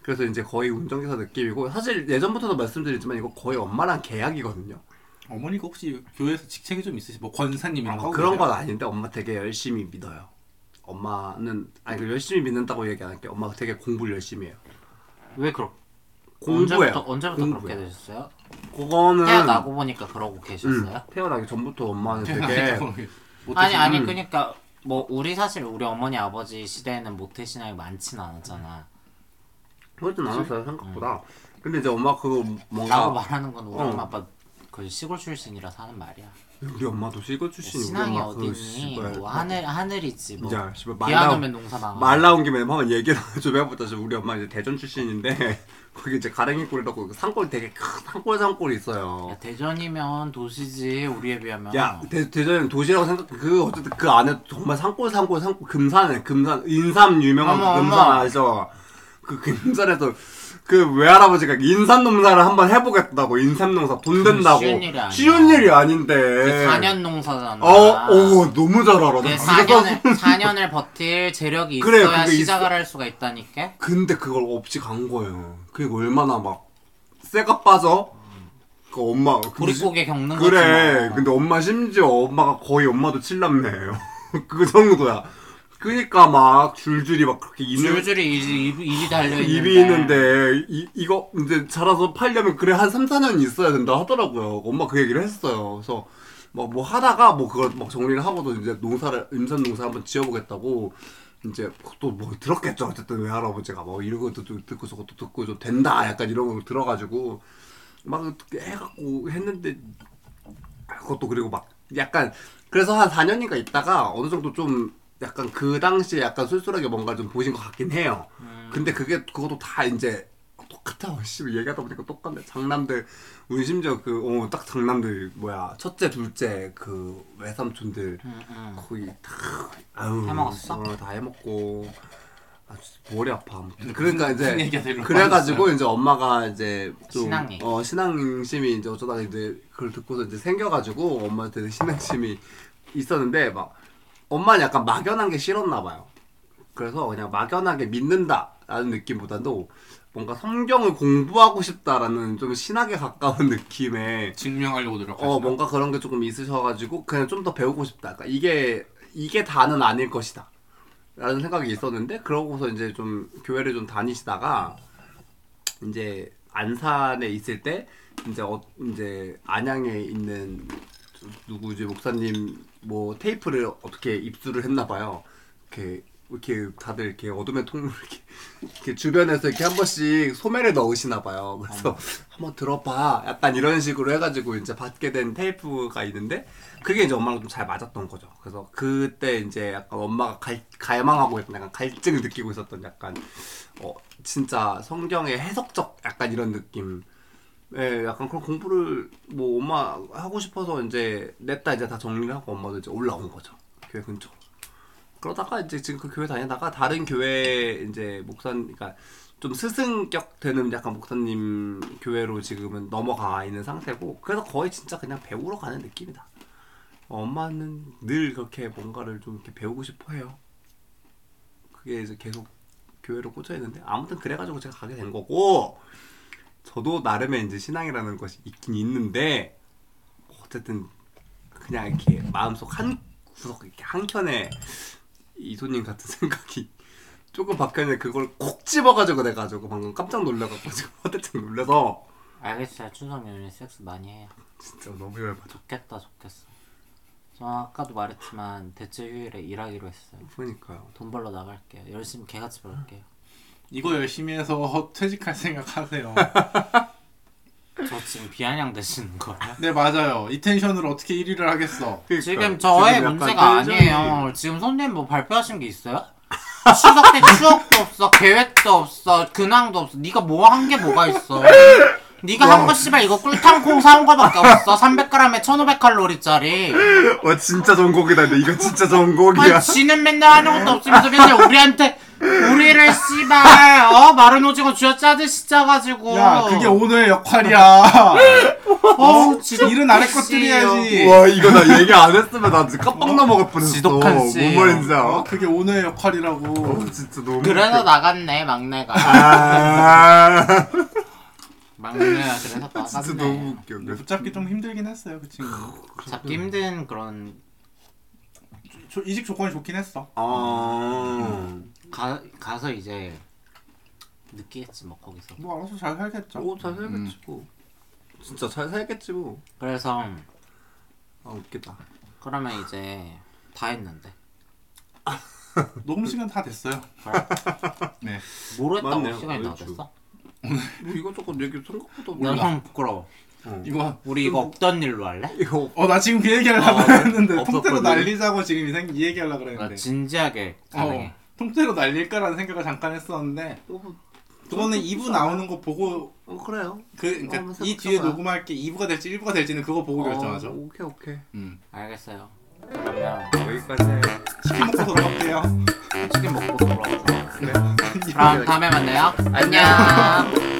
그래서 이제 거의 운전기사 느낌이고 사실 예전부터도 말씀드리지만 이거 거의 엄마랑 계약이거든요. 어머니가 혹시 교회에서 직책이 좀 있으시 뭐 권사님 이런 거 어, 하고 그런? 건 아닌데 엄마 되게 열심히 믿어요. 엄마는 아니 그 열심히 믿는다고 얘기 안 할게. 엄마가 되게 공부를 열심히 해요. 왜 그렇게 공부해요. 언제부터 언제부터. 그렇게 되셨어요? 그거는 태어나고 보니까 그러고 음, 계셨어요? 태어나기 전부터 엄마는 되게 아니 아니 음. 그러니까 뭐 우리 사실 우리 어머니 아버지 시대에는 모태 신앙이 많진 않았잖아. 그러진 않았어요 생각보다. 근데 이제 엄마 그거 라고 뭔가 말하는 건 우리 어. 엄마 아빠 그 시골 출신이라서 하는 말이야. 우리 엄마도 시골 출신이 신앙이 그? 씨발 뭐 하늘 하늘이지 뭐. 야, 씨발 말 비안 나오- 오면 농사 망하. 말 나온 김에 한번 얘기를 좀 해보자. 지금 우리 엄마 이제 대전 출신인데 거기 이제 가랭이골이라고 산골 되게 큰 산골 산골이 있어요. 야, 대전이면 도시지 우리에 비하면. 야 대, 대전은 도시라고 생각 그 어쨌든 그 안에 정말 산골 산골 산골 금산에 금산 인삼 유명한 어머, 그 금산 어머. 아시죠? 그 금산에서 그 외할아버지가 인삼 농사를 한번 해보겠다고 인삼 농사 돈 된다고 쉬운 일이 아니야. 쉬운 일이 아닌데 그 4년 농사잖아. 어, 오 너무 잘 알아. 그나 4년을 4년을 버틸 재력이 그래, 있어야 그게 시작을 할 수가 있다니까. 근데 그걸 없이 간 거예요. 그게 얼마나 막 쇠가 빠져? 그 엄마 보릿고개 겪는 그래. 거지. 뭐. 근데 엄마 심지어 엄마가 거의 엄마도 칠남매예요. 그 정도야. 그니까 막 줄줄이 막 그렇게 있는 줄줄이 입이, 입이, 입이 달려 있는데. 입이 있는데 이, 이거 이제 자라서 팔려면 그래 한 3, 4년 있어야 된다 하더라고요. 엄마 그 얘기를 했어요. 그래서 막 뭐 하다가 뭐 그걸 막 정리를 하고도 이제 농사를 임산 농사 한번 지어보겠다고 이제 또 뭐 들었겠죠. 어쨌든 외할아버지가 뭐 이런 것도 좀 듣고 저것도 듣고 좀 된다 약간 이런 걸 들어가지고 막 해갖고 했는데 그것도 그리고 막 약간 그래서 한 4년인가 있다가 어느 정도 좀 약간 그 당시에 약간 쏠쏠하게 뭔가 좀 보신 것 같긴 해요. 근데 그게 그것도 다 이제 똑같아. 씨 얘기하다 보니까 똑같네. 장남들 심지어 그어딱 장남들 뭐야 첫째 둘째 그 외삼촌들 응, 응. 거의 다 아유 해먹었어? 어, 다 해먹고 아 머리 아파. 그러니까 이제 그래가지고 이제 엄마가 이제 좀. 어 신앙심이 이제 어쩌다가 이제 그걸 듣고서 이제 생겨가지고 엄마한테 신앙심이 있었는데 막 엄마는 약간 막연한 게 싫었나 봐요. 그래서 그냥 막연하게 믿는다라는 느낌보다도 뭔가 성경을 공부하고 싶다라는 좀 신학에 가까운 느낌의 증명하려고 노력하시나? 어 뭔가 그런 게 조금 있으셔가지고 그냥 좀 더 배우고 싶다. 그러니까 이게 이게 다는 아닐 것이다. 라는 생각이 있었는데 그러고서 이제 좀 교회를 좀 다니시다가 이제 안산에 있을 때 이제 어, 이제 안양에 있는 누구지 목사님 뭐 테이프를 어떻게 입수를 했나 봐요. 이렇게 이렇게 다들 이렇게 어둠의 통로 이렇게, 이렇게 주변에서 이렇게 한 번씩 소매를 넣으시나 봐요. 그래서 한번 들어봐. 약간 이런 식으로 해가지고 이제 받게 된 테이프가 있는데 그게 이제 엄마랑 좀 잘 맞았던 거죠. 그래서 그때 이제 약간 엄마가 갈, 갈망하고 있던 약간 갈증을 느끼고 있었던 약간 어 진짜 성경의 해석적 약간 이런 느낌. 예, 약간 그런 공부를 뭐 엄마 하고 싶어서 이제 냈다 이제 다 정리를 하고 엄마도 이제 올라온 거죠. 교회 근처. 그러다가 이제 지금 그 교회 다니다가 다른 교회 이제 목사 그러니까 좀 스승격 되는 약간 목사님 교회로 지금은 넘어가 있는 상태고 그래서 거의 진짜 그냥 배우러 가는 느낌이다. 엄마는 늘 그렇게 뭔가를 좀 이렇게 배우고 싶어 해요. 그게 이제 계속 교회로 꽂혀 있는데 아무튼 그래가지고 제가 가게 된 거고 저도 나름의 이제 신앙이라는 것이 있긴 있는데 어쨌든 그냥 이렇게 마음속 한 구석 이렇게 한 켠에 이소님 같은 생각이 조금 박혔는데 그걸 콕 집어가지고 내가 지고 방금 깜짝 놀라갖고 지금 화들짝 놀라서 알겠어요. 추석 연휴 섹스 많이 해요. 진짜 너무 열받아. 좋겠다 좋겠어. 저 아까도 말했지만 대체 휴일에 일하기로 했어요. 그러니까요. 돈 벌러 나갈게요. 열심히 개같이 벌게요. 이거 열심히 해서 퇴직할 생각 하세요. 저 지금 비아냥 되시는 거예요? 네 맞아요. 이 텐션으로 어떻게 1위를 하겠어? 그러니까 지금 저의 지금 문제가 텐션이- 아니에요. 지금 손님 뭐 발표하신 게 있어요? 추석 때 추억도 없어, 계획도 없어, 근황도 없어. 네가 뭐 한 게 뭐가 있어? 네가 한 거 씨발 이거 꿀탕콩 사온 거밖에 없어. 300g에 1,500칼로리짜리. 와 진짜 전곡이다. 근데 이거 진짜 전곡이야. 아니 지는 맨날 하는 것도 없으면서 맨날 우리한테 우리를 씨발 어 마른 오징어 쥐어 짜듯이 짜가지고. 야 그게 오늘의 역할이야. 어 지독 일은 아래 것들이야지. 와 이거 나 얘기 안 했으면 나 진짜 깜빡 넘어갈 뻔했어. 지독한 씨. 뭔 말인지 알아? 어, 그게 오늘의 역할이라고. 어, 진짜 너무. 그래서 웃겨. 나갔네 막내가. 아. 막내가 그래서 나갔네. 진짜 너무 웃겨. 근데 붙잡기 좀 힘들긴 했어요 그 친구. 잡기 힘든 그런 조- 이직 조건이 좋긴 했어. 아. 가 가서 이제 느끼겠지 뭐 거기서. 뭐 알아서 잘 살겠죠. 오잘 살겠지 뭐. 진짜 잘 살겠지 뭐. 그래서 아 웃기다. 그러면 이제 다 했는데 녹음 시간 다 됐어요. 그래? 네. 뭘 했다고 맞네요. 시간이 다. 됐어? 뭐 이것저것 얘기 생각보다 몰라. 너무 부끄러워. 어. 이거 우리 이거 없던 일로 할래? 이거 어 나 지금 그 얘기하려고 어, 했는데 통째로 없었거든. 날리자고 지금 이, 생, 이 얘기하려고 나 그랬는데. 진지하게 가능해. 어, 통째로 날릴까라는 생각을 잠깐 했었는데 그거는 2부 나오는 거 보고 어 그래요. 그 그러니까 한번 이 뒤에 생각해봐요. 녹음할 게 2부가 될지 1부가 될지는 그거 보고 결정하죠. 어, 오케이 오케이. 음. 알겠어요. 그러면 여기까지. 치킨 먹고 돌아갈게요. 치킨 먹고 돌아오자. 그래. 그럼 다음에 만나요. 안녕.